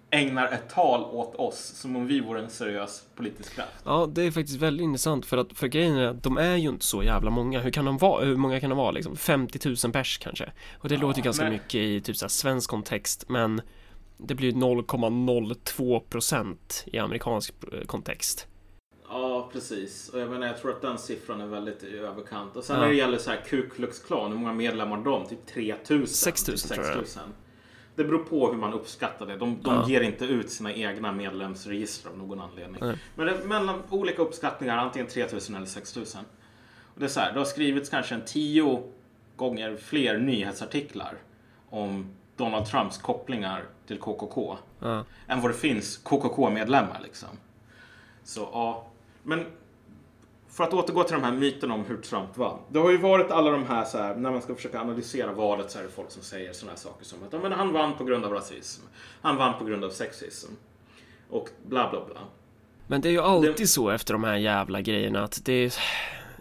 Speaker 17: ägnar ett tal åt oss som om vi vore en seriös politisk kraft.
Speaker 16: Ja, det är faktiskt väldigt intressant för att för grejen är att de är ju inte så jävla många. Hur kan de vara? Hur många kan de vara liksom? 50 000 pers kanske? Och det låter ju ganska
Speaker 17: men-
Speaker 16: mycket i typ så svensk kontext, men det blir 0,02 procent i amerikansk eh, kontext.
Speaker 17: Ja, precis. Och jag menar, jag tror att den siffran är väldigt i överkant. Och sen
Speaker 16: Ja.
Speaker 17: när det gäller så här Ku Klux Klan, hur många medlemmar de? Typ 3000?
Speaker 16: 6000
Speaker 17: typ
Speaker 16: tror jag.
Speaker 17: 6000. Det beror på hur man uppskattar det. De, de
Speaker 16: Ja.
Speaker 17: ger inte ut sina egna medlemsregister av någon anledning.
Speaker 16: Nej.
Speaker 17: Men det är mellan olika uppskattningar, antingen 3000 eller 6000. Och det är så här, det har skrivits kanske en tio gånger fler nyhetsartiklar om Donald Trumps kopplingar till KKK
Speaker 16: Ja.
Speaker 17: än vad det finns KKK-medlemmar liksom. Så ja, men för att återgå till de här myterna om hur Trump vann. Det har ju varit alla de här, så här när man ska försöka analysera valet så är det folk som säger sådana här saker som att ja, men han vann på grund av rasism. Han vann på grund av sexism. Och bla bla bla.
Speaker 16: Men det är ju alltid så efter de här jävla grejerna att det,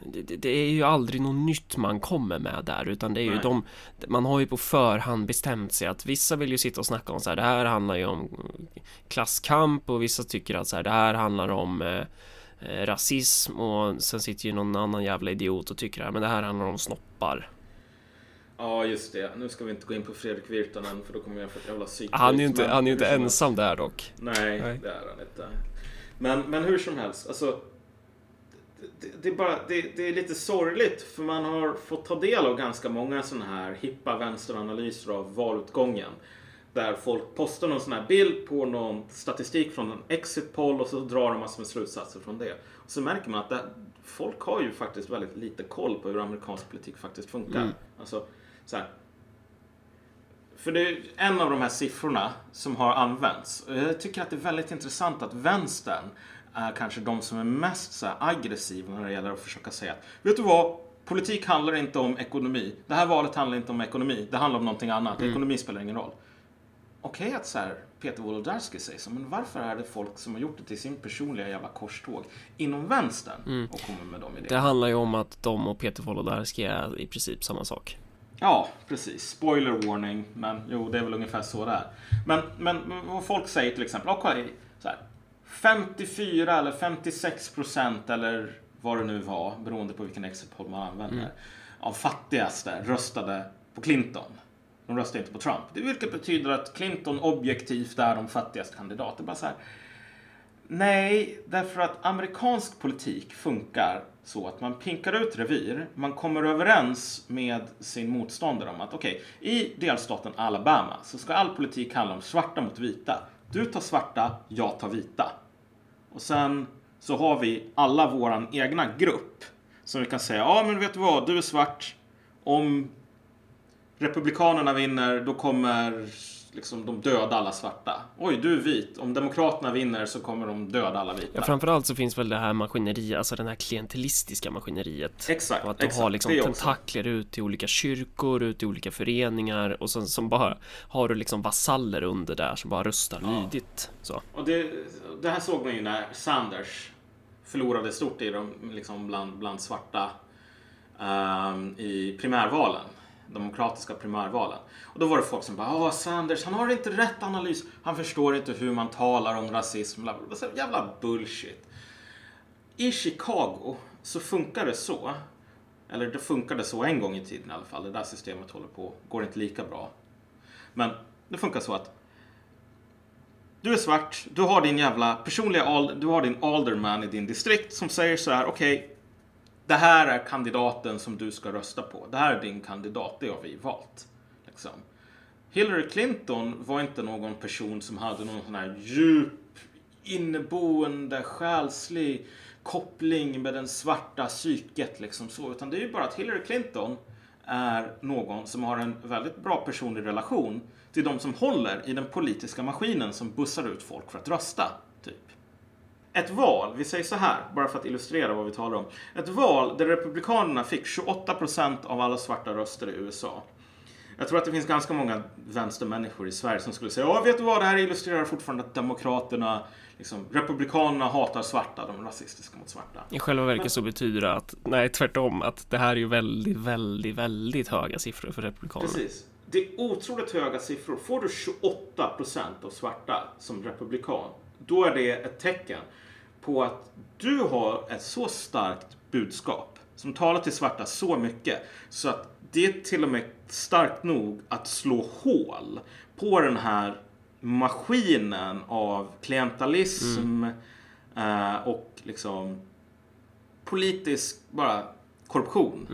Speaker 16: det, det är ju aldrig något nytt man kommer med där utan det är ju
Speaker 17: Nej.
Speaker 16: de Man har ju på förhand bestämt sig att vissa vill ju sitta och snacka om så här Det här handlar ju om klasskamp och vissa tycker att så här Det här handlar om eh, eh, rasism och sen sitter ju någon annan jävla idiot och tycker här men det här handlar om snoppar
Speaker 17: Ja, just det. Nu ska vi inte gå in på Fredrik Virtanen för då kommer jag få ett jävla psyk.
Speaker 16: Han är ju inte,
Speaker 17: Men
Speaker 16: han är inte ensam där dock
Speaker 17: Nej,
Speaker 16: Nej.
Speaker 17: det är han inte. Men, men hur som helst, alltså. Det, det, är bara, det, det är lite sorgligt för man har fått ta del av ganska många sådana här hippa vänsteranalyser av valutgången. Där folk postar någon sån här bild på någon statistik från en exit poll och så drar de massor med slutsatser från det. Och så märker man att det, folk har ju faktiskt väldigt lite koll på hur amerikansk politik faktiskt funkar.
Speaker 16: Mm.
Speaker 17: Alltså, så här, för det är en av de här siffrorna som har använts. Jag tycker att det är väldigt intressant att vänstern är kanske de som är mest så aggressiva när det gäller att försöka säga att vet du vad? Politik handlar inte om ekonomi. Det här valet handlar inte om ekonomi. Det handlar om någonting annat.
Speaker 16: Mm.
Speaker 17: Ekonomi spelar ingen roll. Okej att så här, Peter Wolodarski säger så, men varför är det folk som har gjort det till sin personliga jävla korståg inom vänstern
Speaker 16: Mm.
Speaker 17: och kommer med de idéerna?
Speaker 16: Det handlar ju om att de och Peter Wolodarski är i princip samma sak
Speaker 17: Ja, precis. Spoiler warning, men jo, det är väl ungefär så det är. Men, men vad folk säger till exempel, okej, så här, 54 eller 56 procent eller vad det nu var, beroende på vilken exit poll man använder,
Speaker 16: Mm.
Speaker 17: av fattigaste röstade på Clinton. De röstade inte på Trump. Det vilket betyder att Clinton objektivt är de fattigaste kandidaterna. Bara så här, Nej, därför att amerikansk politik funkar så att man pinkar ut revir, man kommer överens med sin motståndare om att okej, i delstaten Alabama så ska all politik handla om svarta mot vita. Du tar svarta, jag tar vita. Och sen så har vi alla våran egna grupp som vi kan säga, ja men vet du vad, du är svart. Om Republikanerna vinner, då kommer liksom, de döda alla svarta. Oj, du är vit. Om Demokraterna vinner så kommer de döda alla vita.
Speaker 16: Ja, framförallt så finns väl det här maskineriet, alltså den här klientelistiska maskineriet.
Speaker 17: Exakt,
Speaker 16: Och att du
Speaker 17: exakt,
Speaker 16: har liksom tentakler ut till olika kyrkor, ut till olika föreningar och sen som bara har du liksom vasaller under där som bara röstar lydigt. Så.
Speaker 17: Och det, det här såg man ju när Sanders förlorade stort i dem, liksom bland, bland svarta ehm, i primärvalen. Demokratiska primärvalen. Och då var det folk som bara Åh, Sanders, han har inte rätt analys. Han förstår inte hur man talar om rasism. Så Jävla bullshit. I Chicago så funkar det så. Eller det funkade så en gång i tiden i alla fall. Det där systemet håller på, går inte lika bra. Men det funkar så att du är svart, du har din jävla personliga du har din alderman i din distrikt som säger så här, okej, det här är kandidaten som du ska rösta på. Det här är din kandidat, det har vi valt. Liksom. Hillary Clinton var inte någon person som hade någon sån här djup, inneboende, själslig koppling med den svarta psyket liksom så, utan det är ju bara att Hillary Clinton är någon som har en väldigt bra personlig relation till de som håller i den politiska maskinen som bussar ut folk för att rösta. Typ. Ett val, vi säger så här, bara för att illustrera vad vi talar om. Ett val där Republikanerna fick 28% av alla svarta röster i USA. Jag tror att det finns ganska många vänstermänniskor i Sverige som skulle säga, ja vet du vad, det här illustrerar fortfarande att Demokraterna, liksom, Republikanerna hatar svarta, de är rasistiska mot svarta.
Speaker 16: I själva verket så betyder det att, nej tvärtom, att det här är ju väldigt, väldigt, väldigt höga siffror för Republikanerna.
Speaker 17: Precis. Det är otroligt höga siffror. Får du 28 procent av svarta som republikan, då är det ett tecken på att du har ett så starkt budskap som talar till svarta så mycket så att det är till och med starkt nog att slå hål på den här maskinen av klientalism eh, och liksom politisk bara korruption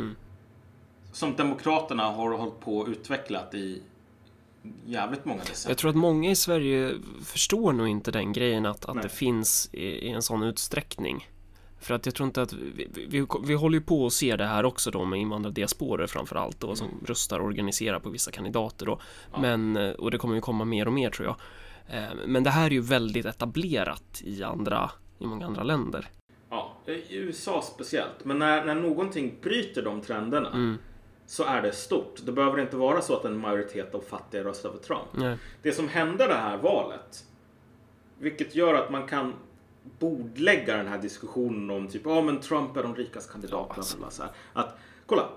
Speaker 17: som Demokraterna har hållit på och utvecklat i jävligt många decennier.
Speaker 16: Jag tror att många i Sverige förstår nog inte den grejen att, att det finns i, i en sån utsträckning. För att jag tror inte att vi, vi, vi, håller ju på att se det här också då med invandrardiasporer framför allt då som röstar och organiserar på vissa kandidater då. Men, eh, och det kommer ju komma mer och mer tror jag. Eh, Men det här är ju väldigt etablerat i andra, i många andra länder.
Speaker 17: Ja, i USA speciellt. Men när, när någonting bryter de trenderna
Speaker 16: Mm.
Speaker 17: Så är det stort. Det behöver inte vara så att en majoritet av fattiga röstar för Trump.
Speaker 16: Nej.
Speaker 17: Det som hände det här valet, vilket gör att man kan bordlägga den här diskussionen om typ, ja men Trump är de rikas kandidat. bla, bla, bla, så här. Att, kolla,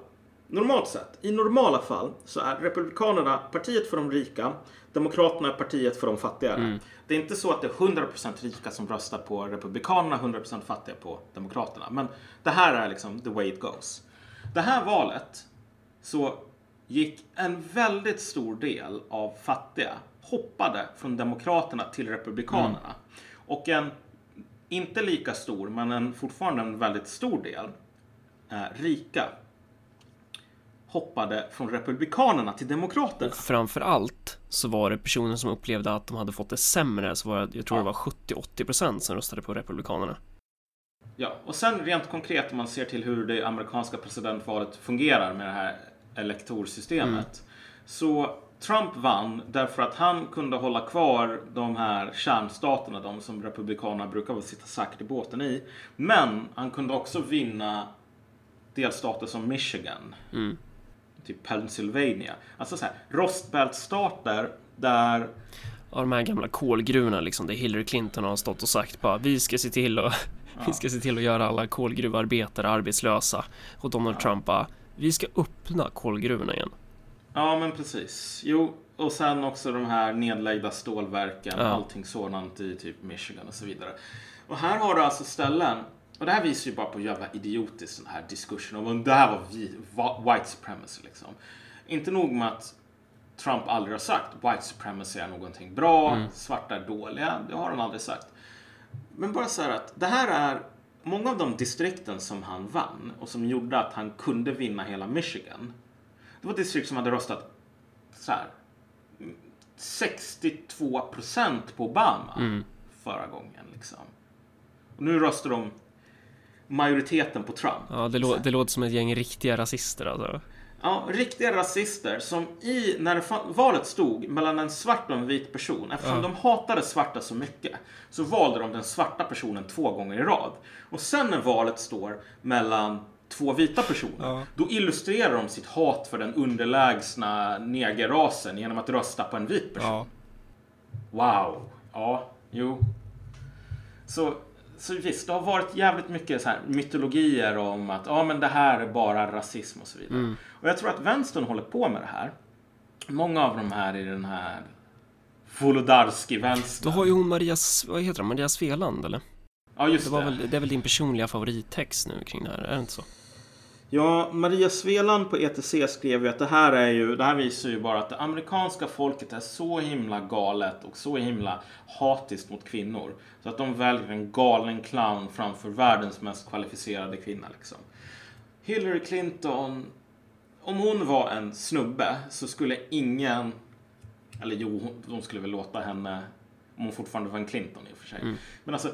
Speaker 17: normalt sett, i normala fall så är Republikanerna partiet för de rika, Demokraterna är partiet för de fattigare.
Speaker 16: Mm.
Speaker 17: Det är inte så att det är 100% rika som röstar på Republikanerna, 100% fattiga på Demokraterna. Men det här är liksom the way it goes. Det här valet så gick en väldigt stor del av fattiga hoppade från Demokraterna till Republikanerna. Och en inte lika stor, men en, fortfarande en väldigt stor del eh, rika hoppade från Republikanerna till Demokraterna.
Speaker 16: Och framför allt så var det personer som upplevde att de hade fått det sämre. Så var det, jag tror det var 70-80% som röstade på Republikanerna.
Speaker 17: Ja, och sen rent konkret om man ser till hur det amerikanska presidentvalet fungerar med det här elektorsystemet. Så Trump vann därför att han kunde hålla kvar de här kärnstaterna, de som republikanerna brukar sitta säkert i båten i. Men han kunde också vinna delstater som Michigan,
Speaker 16: Mm.
Speaker 17: typ Pennsylvania. Alltså så här, rostbältstater där
Speaker 16: Ja, de här gamla kolgruvorna liksom, där Hillary Clinton har stått och sagt bara vi ska se till att <laughs> vi ska se till att göra alla kolgruvarbetare arbetslösa. Och Donald Trump bara, vi ska öppna kolgruvorna igen.
Speaker 17: Ja, men precis. Jo, och sen också de här nedlagda stålverken,
Speaker 16: Ja.
Speaker 17: allting sådant i typ Michigan och så vidare. Och här har du alltså ställen, och det här visar ju bara på jävla idiotiskt den här diskursen om det här var vi, white supremacy liksom. Inte nog med att Trump aldrig har sagt white supremacy är någonting bra,
Speaker 16: Mm.
Speaker 17: svarta är dåliga, det har han aldrig sagt. Men bara så här att det här är många av de distrikten som han vann och som gjorde att han kunde vinna hela Michigan. Det var distrikt som hade röstat så här 62 procent på Obama
Speaker 16: Mm.
Speaker 17: förra gången. Liksom. Och nu röstar de majoriteten på Trump.
Speaker 16: Ja, det, lå- det låter som ett gäng riktiga rasister alltså.
Speaker 17: Ja, riktiga rasister som i, när valet stod mellan en svart och en vit person, eftersom
Speaker 16: Ja.
Speaker 17: de hatade svarta så mycket, så valde de den svarta personen två gånger i rad. Och sen när valet står mellan två vita personer, då illustrerar de sitt hat för den underlägsna negerrasen genom att rösta på en vit person. Wow. Ja, jo. Så, så visst, det har varit jävligt mycket så här mytologier om att ja, men det här är bara rasism och så vidare.
Speaker 16: Mm.
Speaker 17: Och jag tror att vänstern håller på med det här. Många av de här i den här Wolodarski-vänstern.
Speaker 16: Då har ju hon Maria, vad heter hon, Maria Sveland eller?
Speaker 17: Ja, just
Speaker 16: det. Var
Speaker 17: det.
Speaker 16: Väl, det är väl din personliga favorittext nu kring det här, är det inte så?
Speaker 17: Ja, Maria Sveland på ETC skrev ju att det här är ju, det här visar ju bara att det amerikanska folket är så himla galet och så himla hatiskt mot kvinnor. Så att de väljer en galen clown framför världens mest kvalificerade kvinna liksom. Hillary Clinton, om hon var en snubbe så skulle ingen, eller jo, de skulle väl låta henne, om hon fortfarande var en Clinton i och för sig.
Speaker 16: Mm.
Speaker 17: Men alltså,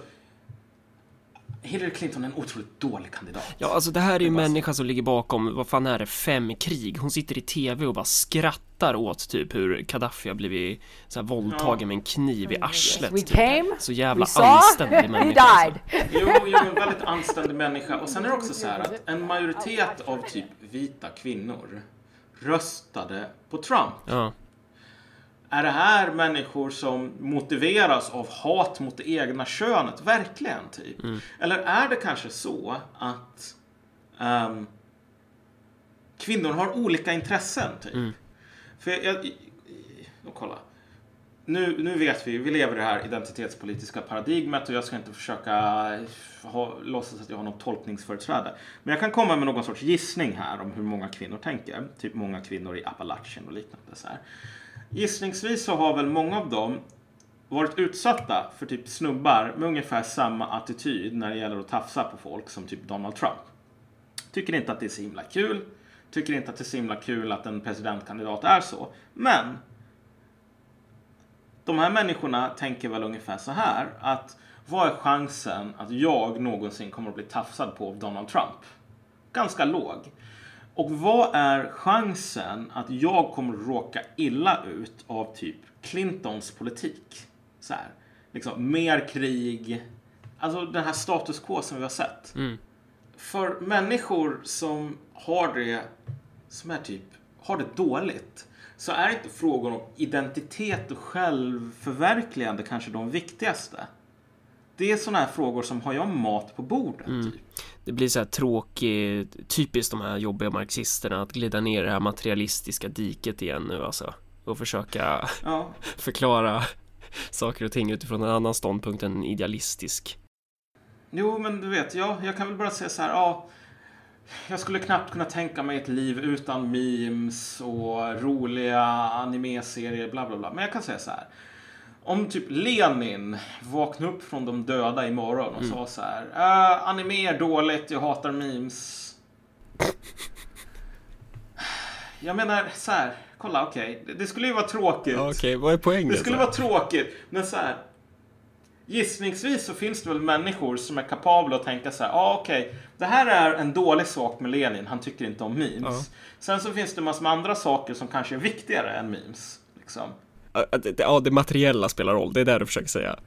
Speaker 17: Hillary Clinton är en otroligt dålig kandidat.
Speaker 16: Ja, alltså det här är ju en människa som ligger bakom, vad fan är det, fem krig. Hon sitter i tv och bara skrattar åt typ hur Gaddafi har blivit så här våldtagen med en kniv i arslet.
Speaker 19: We
Speaker 16: typ.
Speaker 19: came,
Speaker 16: Så jävla
Speaker 19: we saw,
Speaker 16: anständig <laughs>
Speaker 19: he
Speaker 16: människa. alltså.
Speaker 19: died.
Speaker 17: Jo, jo, en väldigt anständig människa. Och sen är det också så här att en majoritet av typ vita kvinnor röstade på Trump.
Speaker 16: Ja.
Speaker 17: Är det här människor som motiveras av hat mot det egna könet? Verkligen, typ?
Speaker 16: Mm.
Speaker 17: Eller är det kanske så att ehm, kvinnor har olika intressen, typ?
Speaker 16: Mm.
Speaker 17: För jag... jag, jag kolla. Nu, nu vet vi, vi lever i det här identitetspolitiska paradigmet och jag ska inte försöka ha, låtsas att jag har något tolkningsföreträde. Men jag kan komma med någon sorts gissning här om hur många kvinnor tänker. Typ många kvinnor i Appalachien och liknande. Så här. Gissningsvis så har väl många av dem varit utsatta för typ snubbar med ungefär samma attityd när det gäller att tafsa på folk som typ Donald Trump. Tycker inte att det är så himla kul. Tycker inte att det är så himla kul att en presidentkandidat är så. Men de här människorna tänker väl ungefär så här att vad är chansen att jag någonsin kommer att bli tafsad på av Donald Trump? Ganska låg. Och vad är chansen att jag kommer råka illa ut av typ Clintons politik? Så här, liksom mer krig, alltså den här status quo som vi har sett.
Speaker 16: Mm.
Speaker 17: För människor som har det, som är typ, har det dåligt, så är inte frågor om identitet och självförverkligande kanske de viktigaste. Det är sådana här frågor som har jag mat på bordet?
Speaker 16: Mm. Det blir så här tråkigt, typiskt de här jobbiga marxisterna att glida ner i det här materialistiska diket igen nu alltså. Och försöka
Speaker 17: Ja. <laughs>
Speaker 16: förklara saker och ting utifrån en annan ståndpunkt än idealistisk.
Speaker 17: Jo, men du vet, jag, jag kan väl bara säga så här, ja. Jag skulle knappt kunna tänka mig ett liv utan memes och roliga animeserier, bla bla bla. Men jag kan säga så här. Om typ Lenin vaknade upp från de döda imorgon och
Speaker 16: Mm.
Speaker 17: sa så här. Äh, anime är dåligt, jag hatar memes. Jag menar så här, kolla okej. Det, det skulle ju vara tråkigt.
Speaker 16: Okej, vad är poängen?
Speaker 17: Det skulle
Speaker 16: så?
Speaker 17: vara tråkigt, men så här. Gissningsvis så finns det väl människor som är kapabla att tänka så här, ja ah, okej, det här är en dålig sak med Lenin, han tycker inte om memes.
Speaker 16: Ja.
Speaker 17: Sen så finns det massor med andra saker som kanske är viktigare än memes. Liksom.
Speaker 16: Ja, det- materiella spelar roll, det är det du försöker säga.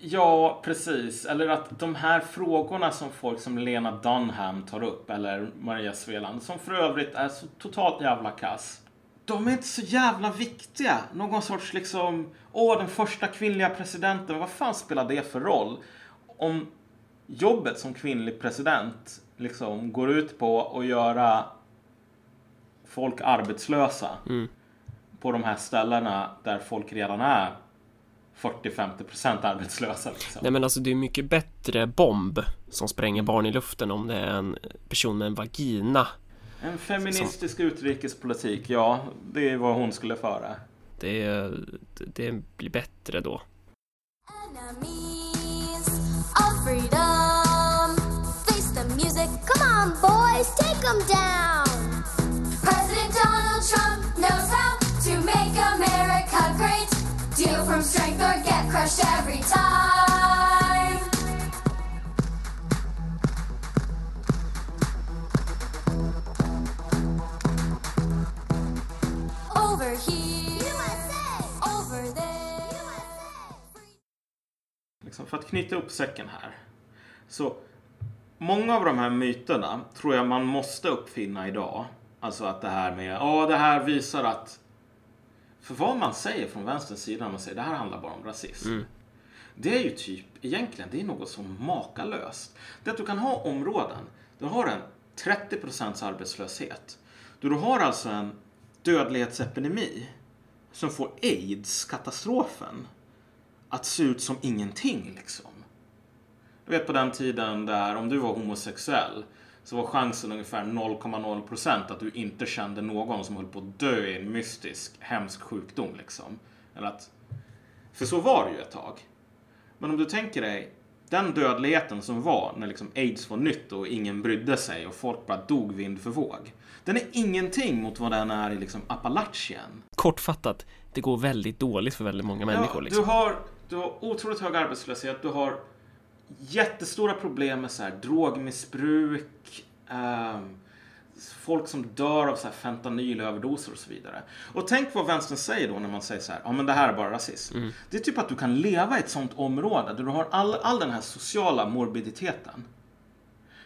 Speaker 17: Ja, precis. Eller att de här frågorna som folk som Lena Dunham tar upp, eller Maria Sveland, som för övrigt är så totalt jävla kass. De är inte så jävla viktiga. Någon sorts liksom, åh, den första kvinnliga presidenten, vad fan spelar det för roll? Om jobbet som kvinnlig president liksom går ut på att göra folk arbetslösa
Speaker 16: Mm.
Speaker 17: På de här ställena där folk redan är 40-50% arbetslösa. Liksom.
Speaker 16: Nej men alltså det är mycket bättre bomb som spränger barn i luften om det är en person med en vagina.
Speaker 17: En feministisk utrikespolitik, ja, det är vad hon skulle föra.
Speaker 16: Det, det blir bättre då.
Speaker 20: of freedom. Face the music, come on, boys, take them down. strength or get crushed every time.
Speaker 17: Over here, liksom, för att knyta upp säcken här. Så många av de här myterna tror jag man måste uppfinna idag. Alltså att det här med, ja det här visar att för vad man säger från vänsterns sida när man säger det här handlar bara om rasism.
Speaker 16: Mm.
Speaker 17: Det är ju typ, egentligen, det är något som makalöst. Det att du kan ha områden, du har en 30% arbetslöshet. Du har alltså en dödlighetsepidemi som får aids-katastrofen att se ut som ingenting liksom. Du vet på den tiden där om du var homosexuell så var chansen ungefär 0,0% att du inte kände någon som höll på att dö i en mystisk, hemsk sjukdom liksom. Eller att, för så var det ju ett tag. Men om du tänker dig den dödligheten som var när liksom aids var nytt och ingen brydde sig och folk bara dog vind för våg. Den är ingenting mot vad den är i liksom Appalachien.
Speaker 16: Kortfattat, det går väldigt dåligt för väldigt många människor.
Speaker 17: Ja,
Speaker 16: Liksom.
Speaker 17: du, har, du har otroligt hög arbetslöshet, du har jättestora problem med så här, drogmissbruk, ehm, folk som dör av så här fentanylöverdoser och så vidare. Och tänk vad vänstern säger då när man säger så här, ja men det här är bara rasism.
Speaker 16: Mm.
Speaker 17: Det är typ att du kan leva i ett sånt område där du har all, all den här sociala morbiditeten.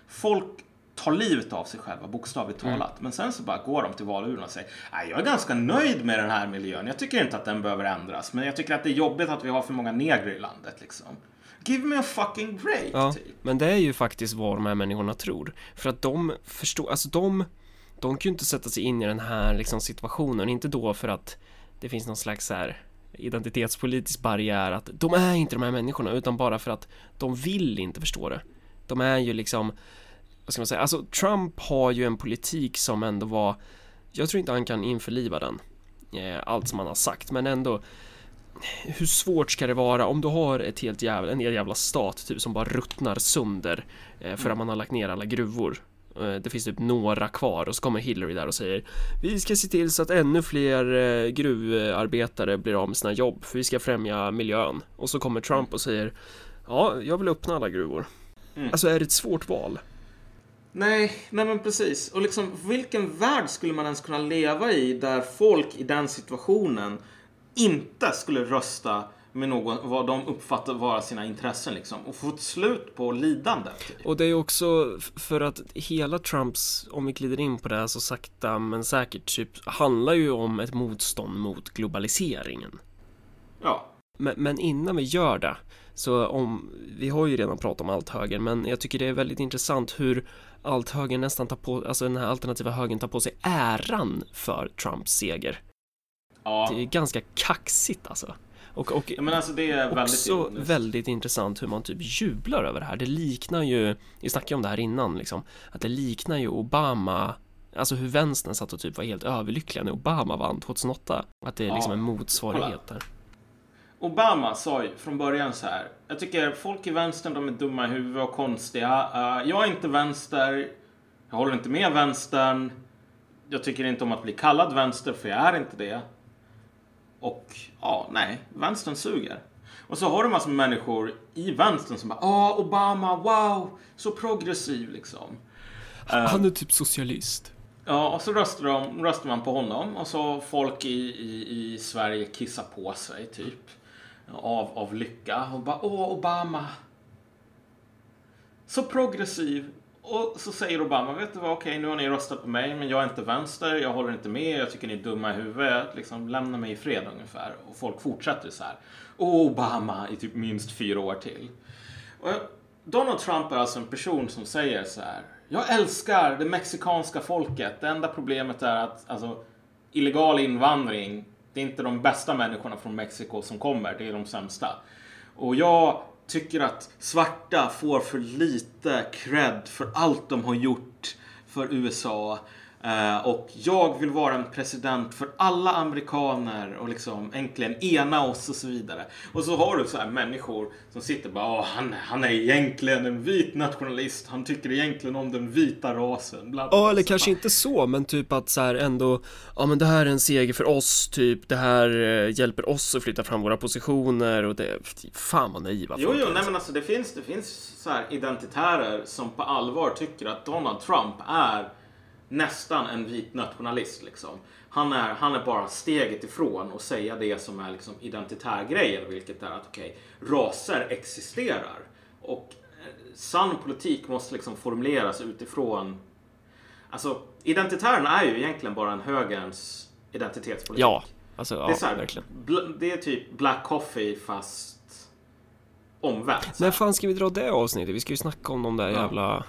Speaker 17: Folk tar livet av sig själva, bokstavligt
Speaker 16: Mm.
Speaker 17: talat. Men sen så bara går de till valurnorna och säger Nej, jag är ganska nöjd med den här miljön. Jag tycker inte att den behöver ändras. Men jag tycker att det är jobbigt att vi har för många negrer i landet. Liksom. Give me a fucking break.
Speaker 16: Ja,
Speaker 17: typ.
Speaker 16: men det är ju faktiskt vad de här människorna tror. För att de förstår, alltså de, de kan ju inte sätta sig in i den här liksom situationen, inte då för att det finns någon slags så här identitetspolitisk barriär att de är inte de här människorna utan bara för att de vill inte förstå det. De är ju liksom, vad ska man säga, alltså Trump har ju en politik som ändå var, jag tror inte han kan införliva den, eh, allt som han har sagt, men ändå hur svårt ska det vara om du har ett helt jävla, en hel jävla stat typ som bara ruttnar sönder eh, för att man har lagt ner alla gruvor. Eh, det finns typ några kvar och så kommer Hillary där och säger Vi ska se till så att ännu fler eh, gruvarbetare blir av med sina jobb för vi ska främja miljön. Och så kommer Trump och säger Ja, jag vill öppna alla gruvor.
Speaker 17: Mm.
Speaker 16: Alltså är det ett svårt val?
Speaker 17: Nej, nej men precis. Och liksom, vilken värld skulle man ens kunna leva i där folk i den situationen inte skulle rösta med någon, vad de uppfattar vara sina intressen liksom. Och få ett slut på lidande. Typ.
Speaker 16: Och det är också för att hela Trumps, om vi glider in på det här så sakta men säkert, typ handlar ju om ett motstånd mot globaliseringen.
Speaker 17: Ja.
Speaker 16: Men, men innan vi gör det, så om, vi har ju redan pratat om allt höger, men jag tycker det är väldigt intressant hur allt höger nästan tar på, alltså den här alternativa högern tar på sig äran för Trumps seger.
Speaker 17: Ja.
Speaker 16: Det är ganska kaxigt alltså. Och, och
Speaker 17: Ja, alltså det är väldigt
Speaker 16: också
Speaker 17: ironiskt.
Speaker 16: väldigt intressant hur man typ jublar över det här. Det liknar ju, vi snackade om det här innan liksom, att det liknar ju Obama Alltså hur vänstern satt och typ var helt överlyckliga när Obama vann 2008. Att det är liksom
Speaker 17: Ja.
Speaker 16: en motsvarighet där.
Speaker 17: Obama sa ju från början så här. Jag tycker folk i vänstern de är dumma i huvudet och konstiga. Eh, jag är inte vänster. Jag håller inte med vänstern. Jag tycker inte om att bli kallad vänster för jag är inte det. Och ja, nej, vänstern suger. Och så har du massor med människor i vänstern som bara ah Obama, wow, så progressiv liksom.
Speaker 16: Han är typ socialist.
Speaker 17: Ja, och så röstar, de, röstar man på honom och så folk i, i, i Sverige kissar på sig typ. Av, av lycka och bara åh Obama. Så progressiv. Och så säger Obama, vet du vad, okej nu har ni röstat på mig men jag är inte vänster, jag håller inte med, jag tycker ni är dumma i huvudet, liksom lämna mig i fred ungefär. Och folk fortsätter så här. Åh Obama i typ minst fyra år till. Och Donald Trump är alltså en person som säger så här. Jag älskar det mexikanska folket. Det enda problemet är att alltså, illegal invandring, det är inte de bästa människorna från Mexiko som kommer, det är de sämsta. Och jag tycker att svarta får för lite cred för allt de har gjort för USA. Eh, och jag vill vara en president för alla amerikaner och liksom äntligen ena oss och så vidare. Och så har du så här människor som sitter bara, "Åh, han, han är egentligen en vit nationalist, han tycker egentligen om den vita rasen. Bla, bla,
Speaker 16: Ja, eller kanske inte så, men typ att så här ändå, ja men det här är en seger för oss, typ, det här eh, hjälper oss att flytta fram våra positioner och det, fan vad naiva
Speaker 17: Jo, jo, nej men alltså det finns, det finns så här identitärer som på allvar tycker att Donald Trump är nästan en vit nationalist liksom. Han är, han är bara steget ifrån och säga det som är liksom identitärgrejen, vilket är att okej, raser existerar. Och eh, sann politik måste liksom formuleras utifrån Alltså, identitärerna är ju egentligen bara en högerns identitetspolitik.
Speaker 16: Ja, alltså
Speaker 17: det, är
Speaker 16: ja,
Speaker 17: så här,
Speaker 16: verkligen.
Speaker 17: det är typ black coffee fast omvänt.
Speaker 16: När fan ska vi dra det avsnittet? Vi ska ju snacka om de där
Speaker 17: Ja.
Speaker 16: jävla...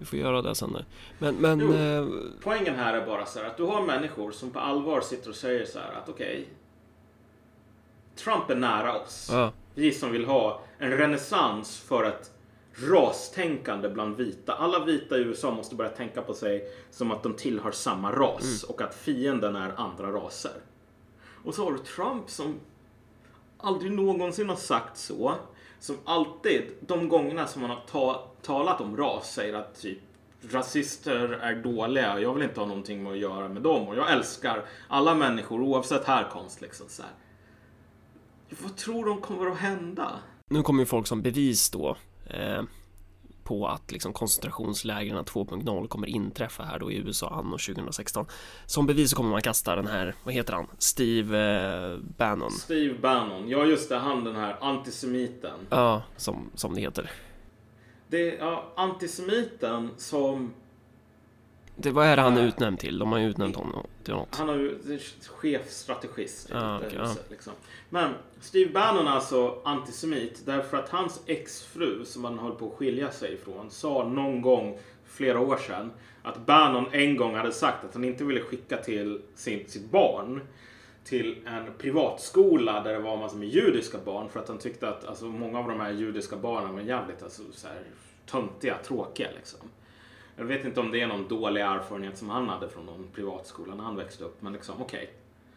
Speaker 16: Vi får göra det sen. Men, men...
Speaker 17: Jo,
Speaker 16: eh,
Speaker 17: Poängen här är bara så här att du har människor som på allvar sitter och säger så här att okej, Trump är nära oss.
Speaker 16: Ja.
Speaker 17: Vi som vill ha en renässans för ett rastänkande bland vita. Alla vita i USA måste börja tänka på sig som att de tillhör samma ras och att fienden är andra raser. Och så har du Trump som aldrig någonsin har sagt så. Som alltid, de gångerna som han har ta, talat om ras, säger att typ rasister är dåliga, jag vill inte ha någonting med att göra med dem och jag älskar alla människor oavsett härkomst. Liksom, så här. Vad tror de kommer att hända?
Speaker 16: nu kommer ju folk som bevis då eh, på att liksom koncentrationslägren 2.0 kommer inträffa här då i USA anno 2016. Som bevis så kommer man kasta den här, vad heter han? Steve eh, Bannon.
Speaker 17: Steve Bannon, ja just det, han den här antisemiten.
Speaker 16: Ja, som, som det heter.
Speaker 17: Det ja, antisemiten som
Speaker 16: Det, vad är det han är utnämnd till? De har ju utnämnt honom till något.
Speaker 17: Han har ju chefstrategist
Speaker 16: Ah, okej,
Speaker 17: huset, liksom. Men Steve Bannon är alltså antisemit därför att hans exfru som han höll på att skilja sig ifrån sa någon gång flera år sedan att Bannon en gång hade sagt att han inte ville skicka till sin, sitt barn till en privatskola där det var massor med judiska barn för att han tyckte att alltså, många av de här judiska barnen var jävligt alltså, så här, töntiga, tråkiga liksom. Jag vet inte om det är någon dålig erfarenhet som han hade från någon privatskola när han växte upp. Men liksom, okej.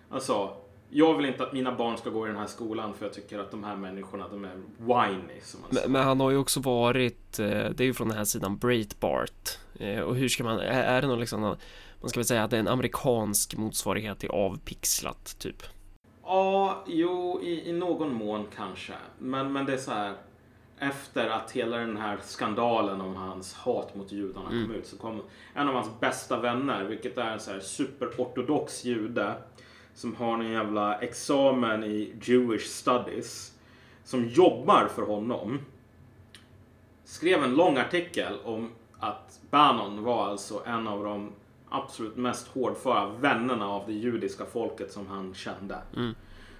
Speaker 17: Han sa, jag vill inte att mina barn ska gå i den här skolan för jag tycker att de här människorna, de är whiny. Som man
Speaker 16: Men, men han har ju också varit, eh, det är ju från den här sidan Breitbart. Eh, Och hur ska man, är, det någon liksom, man ska väl säga att det är en amerikansk motsvarighet till avpixlat typ.
Speaker 17: Ja, jo, i, i någon mån kanske. Men, men det är så här. Efter att hela den här skandalen om hans hat mot judarna
Speaker 16: Mm.
Speaker 17: kom ut så kom en av hans bästa vänner, vilket är en så här superortodox jude som har en jävla examen i Jewish studies som jobbar för honom. Skrev en lång artikel om att Bannon var alltså en av de absolut mest hårdföra vännerna av det judiska folket som han kände.
Speaker 16: Mm.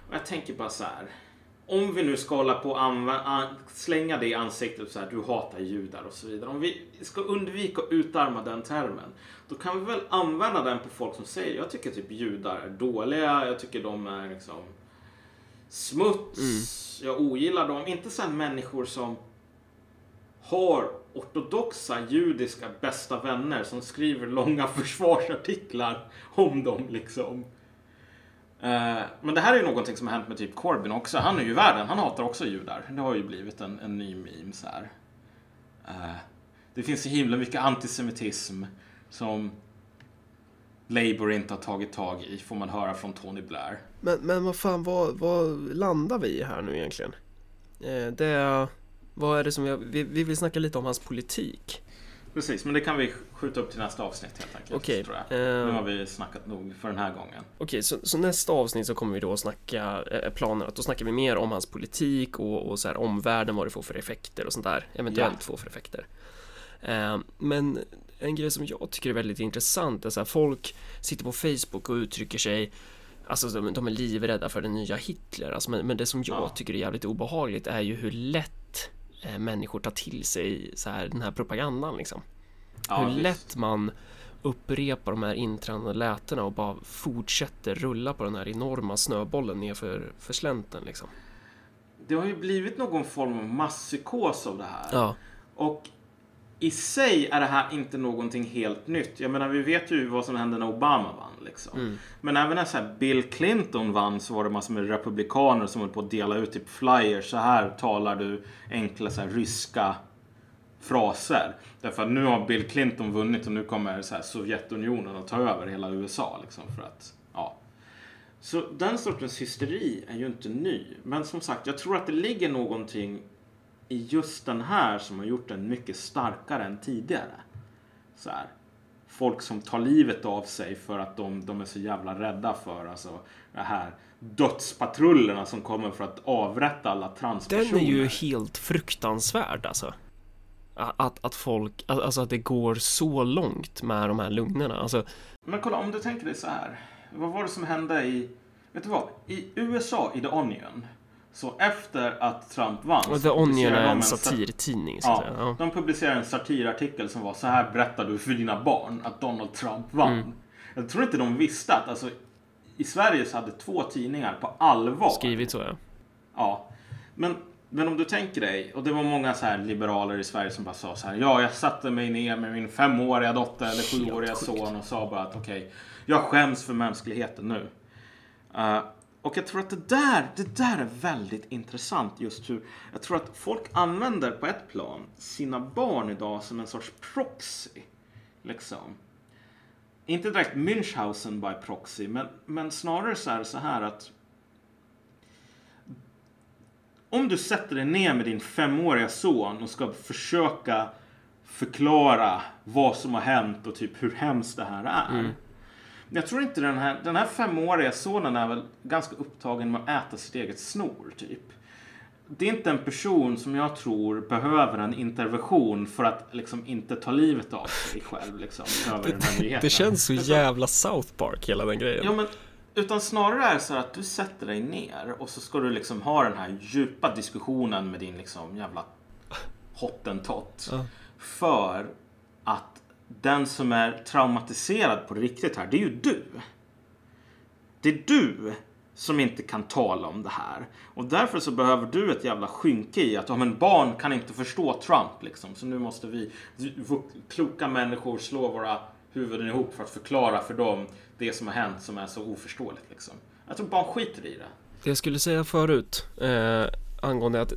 Speaker 17: Och jag tänker bara så här. Om vi nu ska hålla på an- slänga det i ansiktet så här, du hatar judar och så vidare. Om vi ska undvika att utarma den termen. Då kan vi väl använda den på folk som säger, jag tycker typ judar är dåliga, jag tycker de är liksom smuts, jag ogillar dem. Inte här människor som har ortodoxa judiska bästa vänner som skriver långa <laughs> försvarsartiklar om dem liksom. Eh, men det här är ju någonting som har hänt med typ Corbyn också. Han är ju i världen, han hatar också judar. Det har ju blivit en, en ny meme så här. Eh, det finns så himla mycket antisemitism som Labour inte har tagit tag i, får man höra från Tony Blair.
Speaker 16: Men, men vad fan, vad, vad landar vi i här nu egentligen? Eh, det är, vad är det som jag, vi, vi vill snacka lite om hans politik.
Speaker 17: Precis, men det kan vi skjuta upp till nästa avsnitt helt enkelt.
Speaker 16: Okej,
Speaker 17: tror jag.
Speaker 16: eh,
Speaker 17: Nu har vi snackat nog för den här gången.
Speaker 16: Okej, så, så nästa avsnitt så kommer vi då snacka eh, planer att då snackar vi mer om hans politik och, och så här omvärlden, vad det får för effekter och sånt där. Eventuellt
Speaker 17: Ja.
Speaker 16: får för effekter. Eh, men en grej som jag tycker är väldigt intressant är så här, folk sitter på Facebook och uttrycker sig Alltså de, de är livrädda för den nya Hitler, alltså, men, men det som jag
Speaker 17: Ja.
Speaker 16: tycker är jävligt obehagligt är ju hur lätt eh, människor tar till sig så här, den här propagandan liksom.
Speaker 17: Ja,
Speaker 16: hur
Speaker 17: visst.
Speaker 16: lätt man upprepar de här intränade lätena och bara fortsätter rulla på den här enorma snöbollen nerför för slänten liksom.
Speaker 17: Det har ju blivit någon form av masspsykos av det här.
Speaker 16: Ja.
Speaker 17: Och i sig är det här inte någonting helt nytt. Jag menar, vi vet ju vad som hände när Obama vann. Liksom.
Speaker 16: Mm.
Speaker 17: Men även när så här Bill Clinton vann så var det massor med republikaner som höll på att dela ut typ flyers. Så här talar du enkla så här, ryska fraser. Därför att nu har Bill Clinton vunnit och nu kommer så här, Sovjetunionen att ta över hela USA. Liksom, för att, ja. Så den sortens hysteri är ju inte ny. Men som sagt, jag tror att det ligger någonting i just den här som har gjort den mycket starkare än tidigare. Så här. folk som tar livet av sig för att de, de är så jävla rädda för alltså, det här dödspatrullerna som kommer för att avrätta alla transpersoner.
Speaker 16: Den är ju helt fruktansvärd alltså. Att, att folk, alltså att det går så långt med de här lugnerna. Alltså,
Speaker 17: Men kolla, om du tänker dig så här. Vad var det som hände i... Vet du vad? I USA, i The Onion, så efter att Trump vann...
Speaker 16: Och The Onion är
Speaker 17: de
Speaker 16: en
Speaker 17: sat-
Speaker 16: satirtidning, så
Speaker 17: ja.
Speaker 16: Ja.
Speaker 17: De publicerade en satirartikel som var så här berättar du för dina barn att Donald Trump vann.
Speaker 16: Mm.
Speaker 17: Jag tror inte de visste att alltså, i Sverige så hade två tidningar på allvar
Speaker 16: skrivit så ja.
Speaker 17: Ja, men, men om du tänker dig, och det var många så här liberaler i Sverige som bara sa så här. Ja, jag satte mig ner med min femåriga dotter eller sjuåriga son och sa bara att okej, jag skäms för mänskligheten nu. Eh, och jag tror att det där, det där är väldigt intressant just hur, jag tror att folk använder på ett plan sina barn idag som en sorts proxy. Liksom. Inte direkt Münchhausen by proxy, men, men snarare så är det så här att om du sätter dig ner med din femåriga son och ska försöka förklara vad som har hänt och typ hur hemskt det här är.
Speaker 16: Mm.
Speaker 17: Jag tror inte den här, den här femåriga sonen är väl ganska upptagen med att äta sitt eget snor typ. Det är inte en person som jag tror behöver en intervention för att liksom inte ta livet av sig själv liksom, över den här nyheten.
Speaker 16: Det känns så jävla South Park hela den grejen.
Speaker 17: Ja, men, utan snarare är det så att du sätter dig ner och så ska du liksom ha den här djupa diskussionen med din liksom jävla hottentott.
Speaker 16: Ja.
Speaker 17: För att den som är traumatiserad på riktigt här, det är ju du. Det är du som inte kan tala om det här. Och därför så behöver du ett jävla skynke i att ja, men barn kan inte förstå Trump liksom. Så nu måste vi kloka människor slå våra huvuden ihop för att förklara för dem det som har hänt som är så oförståeligt liksom. Jag tror barn skiter i det.
Speaker 16: Det jag skulle säga förut eh, angående att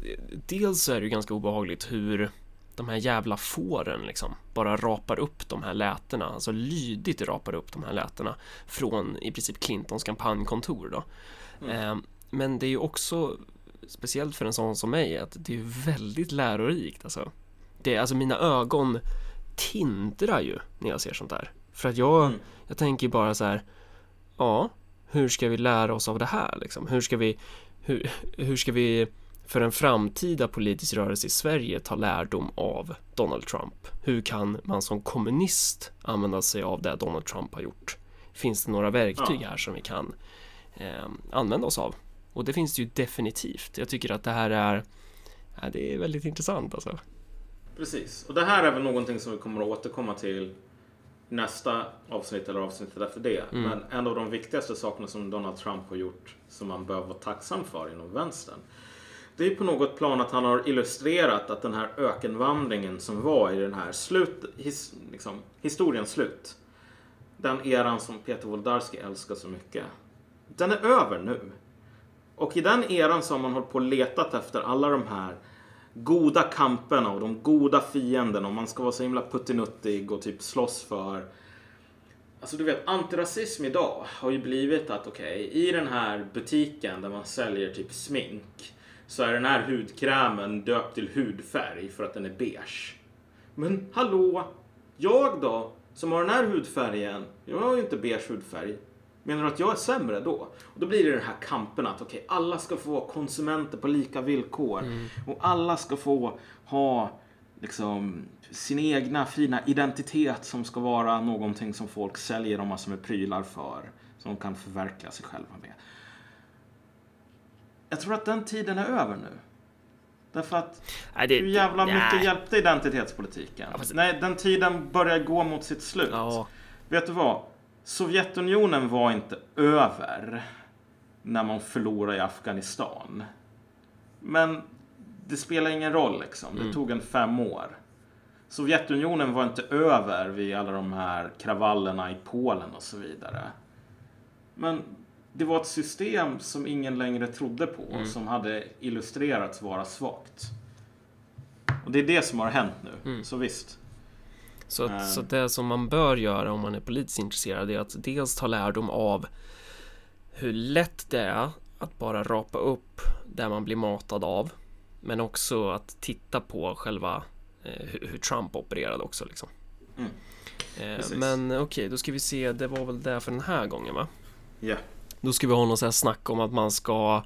Speaker 16: dels så är det ju ganska obehagligt hur de här jävla fåren liksom bara rapar upp de här lätena, alltså lydigt rapar upp de här lätena från i princip Clintons kampanjkontor då. Eh, men det är ju också speciellt för en sån som mig att det är väldigt lärorikt alltså. Det är alltså mina ögon tindrar ju när jag ser sånt där. För att jag, jag tänker bara så här, ja, hur ska vi lära oss av det här liksom? Hur ska vi, hur, hur ska vi för en framtida politisk rörelse i Sverige ta lärdom av Donald Trump? Hur kan man som kommunist använda sig av det Donald Trump har gjort? Finns det några verktyg här som vi kan eh, använda oss av? Och det finns det ju definitivt. Jag tycker att det här är, ja, det är väldigt intressant alltså.
Speaker 17: Precis. Och det här är väl någonting som vi kommer att återkomma till nästa avsnitt eller avsnittet efter det.
Speaker 16: Mm.
Speaker 17: Men en av de viktigaste sakerna som Donald Trump har gjort som man behöver vara tacksam för inom vänstern. Det är på något plan att han har illustrerat att den här ökenvandringen som var i den här slut, his, liksom, historiens slut. Den eran som Peter Woldarski älskar så mycket. Den är över nu. Och i den eran så har man hållit på och letat efter alla de här goda kamperna och de goda fienderna och man ska vara så himla puttinuttig och typ slåss för Alltså du vet, antirasism idag har ju blivit att okej, i den här butiken där man säljer typ smink så är den här hudkrämen döpt till hudfärg för att den är beige. Men hallå, jag då, som har den här hudfärgen, jag har ju inte beige hudfärg. Menar du att jag är sämre då? Och då blir det den här kampen att okej, alla ska få vara konsumenter på lika villkor. Och alla ska få ha liksom sin egna fina identitet som ska vara någonting som folk säljer dem massor med prylar för. Som de kan förverkliga sig själva med. Jag tror att den tiden är över nu. Därför att
Speaker 16: Nej, det-
Speaker 17: hur jävla
Speaker 16: nej.
Speaker 17: mycket hjälpte identitetspolitiken? Nej, den tiden börjar gå mot sitt slut. Vet du vad? Sovjetunionen var inte över när man förlorade i Afghanistan. Men det spelar ingen roll liksom. Det
Speaker 16: Mm.
Speaker 17: tog en fem år. Sovjetunionen var inte över vid alla de här kravallerna i Polen och så vidare. Men det var ett system som ingen längre trodde på
Speaker 16: Mm.
Speaker 17: som hade illustrerats vara svagt. Och det är det som har hänt nu.
Speaker 16: Mm.
Speaker 17: Så visst.
Speaker 16: Så, att,
Speaker 17: Ehm.
Speaker 16: så att det som man bör göra om man är politiskt intresserad är att dels ta lärdom av hur lätt det är att bara rapa upp där man blir matad av. Men också att titta på själva eh, hur, hur Trump opererade också liksom.
Speaker 17: Mm.
Speaker 16: Eh, men okej, då ska vi se, det var väl det för den här gången va?
Speaker 17: Ja.
Speaker 16: Då ska vi ha någon sån här snack om att man ska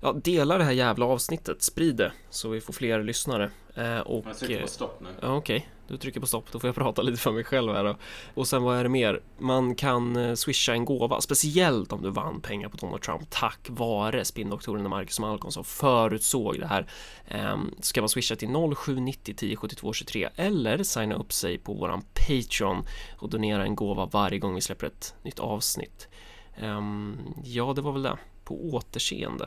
Speaker 16: ja, dela det här jävla avsnittet, sprid det så vi får fler lyssnare. Eh, och,
Speaker 17: Jag trycker på
Speaker 16: eh,
Speaker 17: stopp nu.
Speaker 16: Ja, okej. Du trycker på stopp, då får jag <laughs> prata lite för mig själv här då. Och sen vad är det mer? Man kan eh, swisha en gåva, speciellt om du vann pengar på Donald Trump tack vare spindoktorerna Marcus Malcolm som förutsåg det här. Ehm, ska man swisha till 0790 10 72 23 eller signa upp sig på våran Patreon och donera en gåva varje gång vi släpper ett nytt avsnitt. Ehm, ja, det var väl det. På återseende.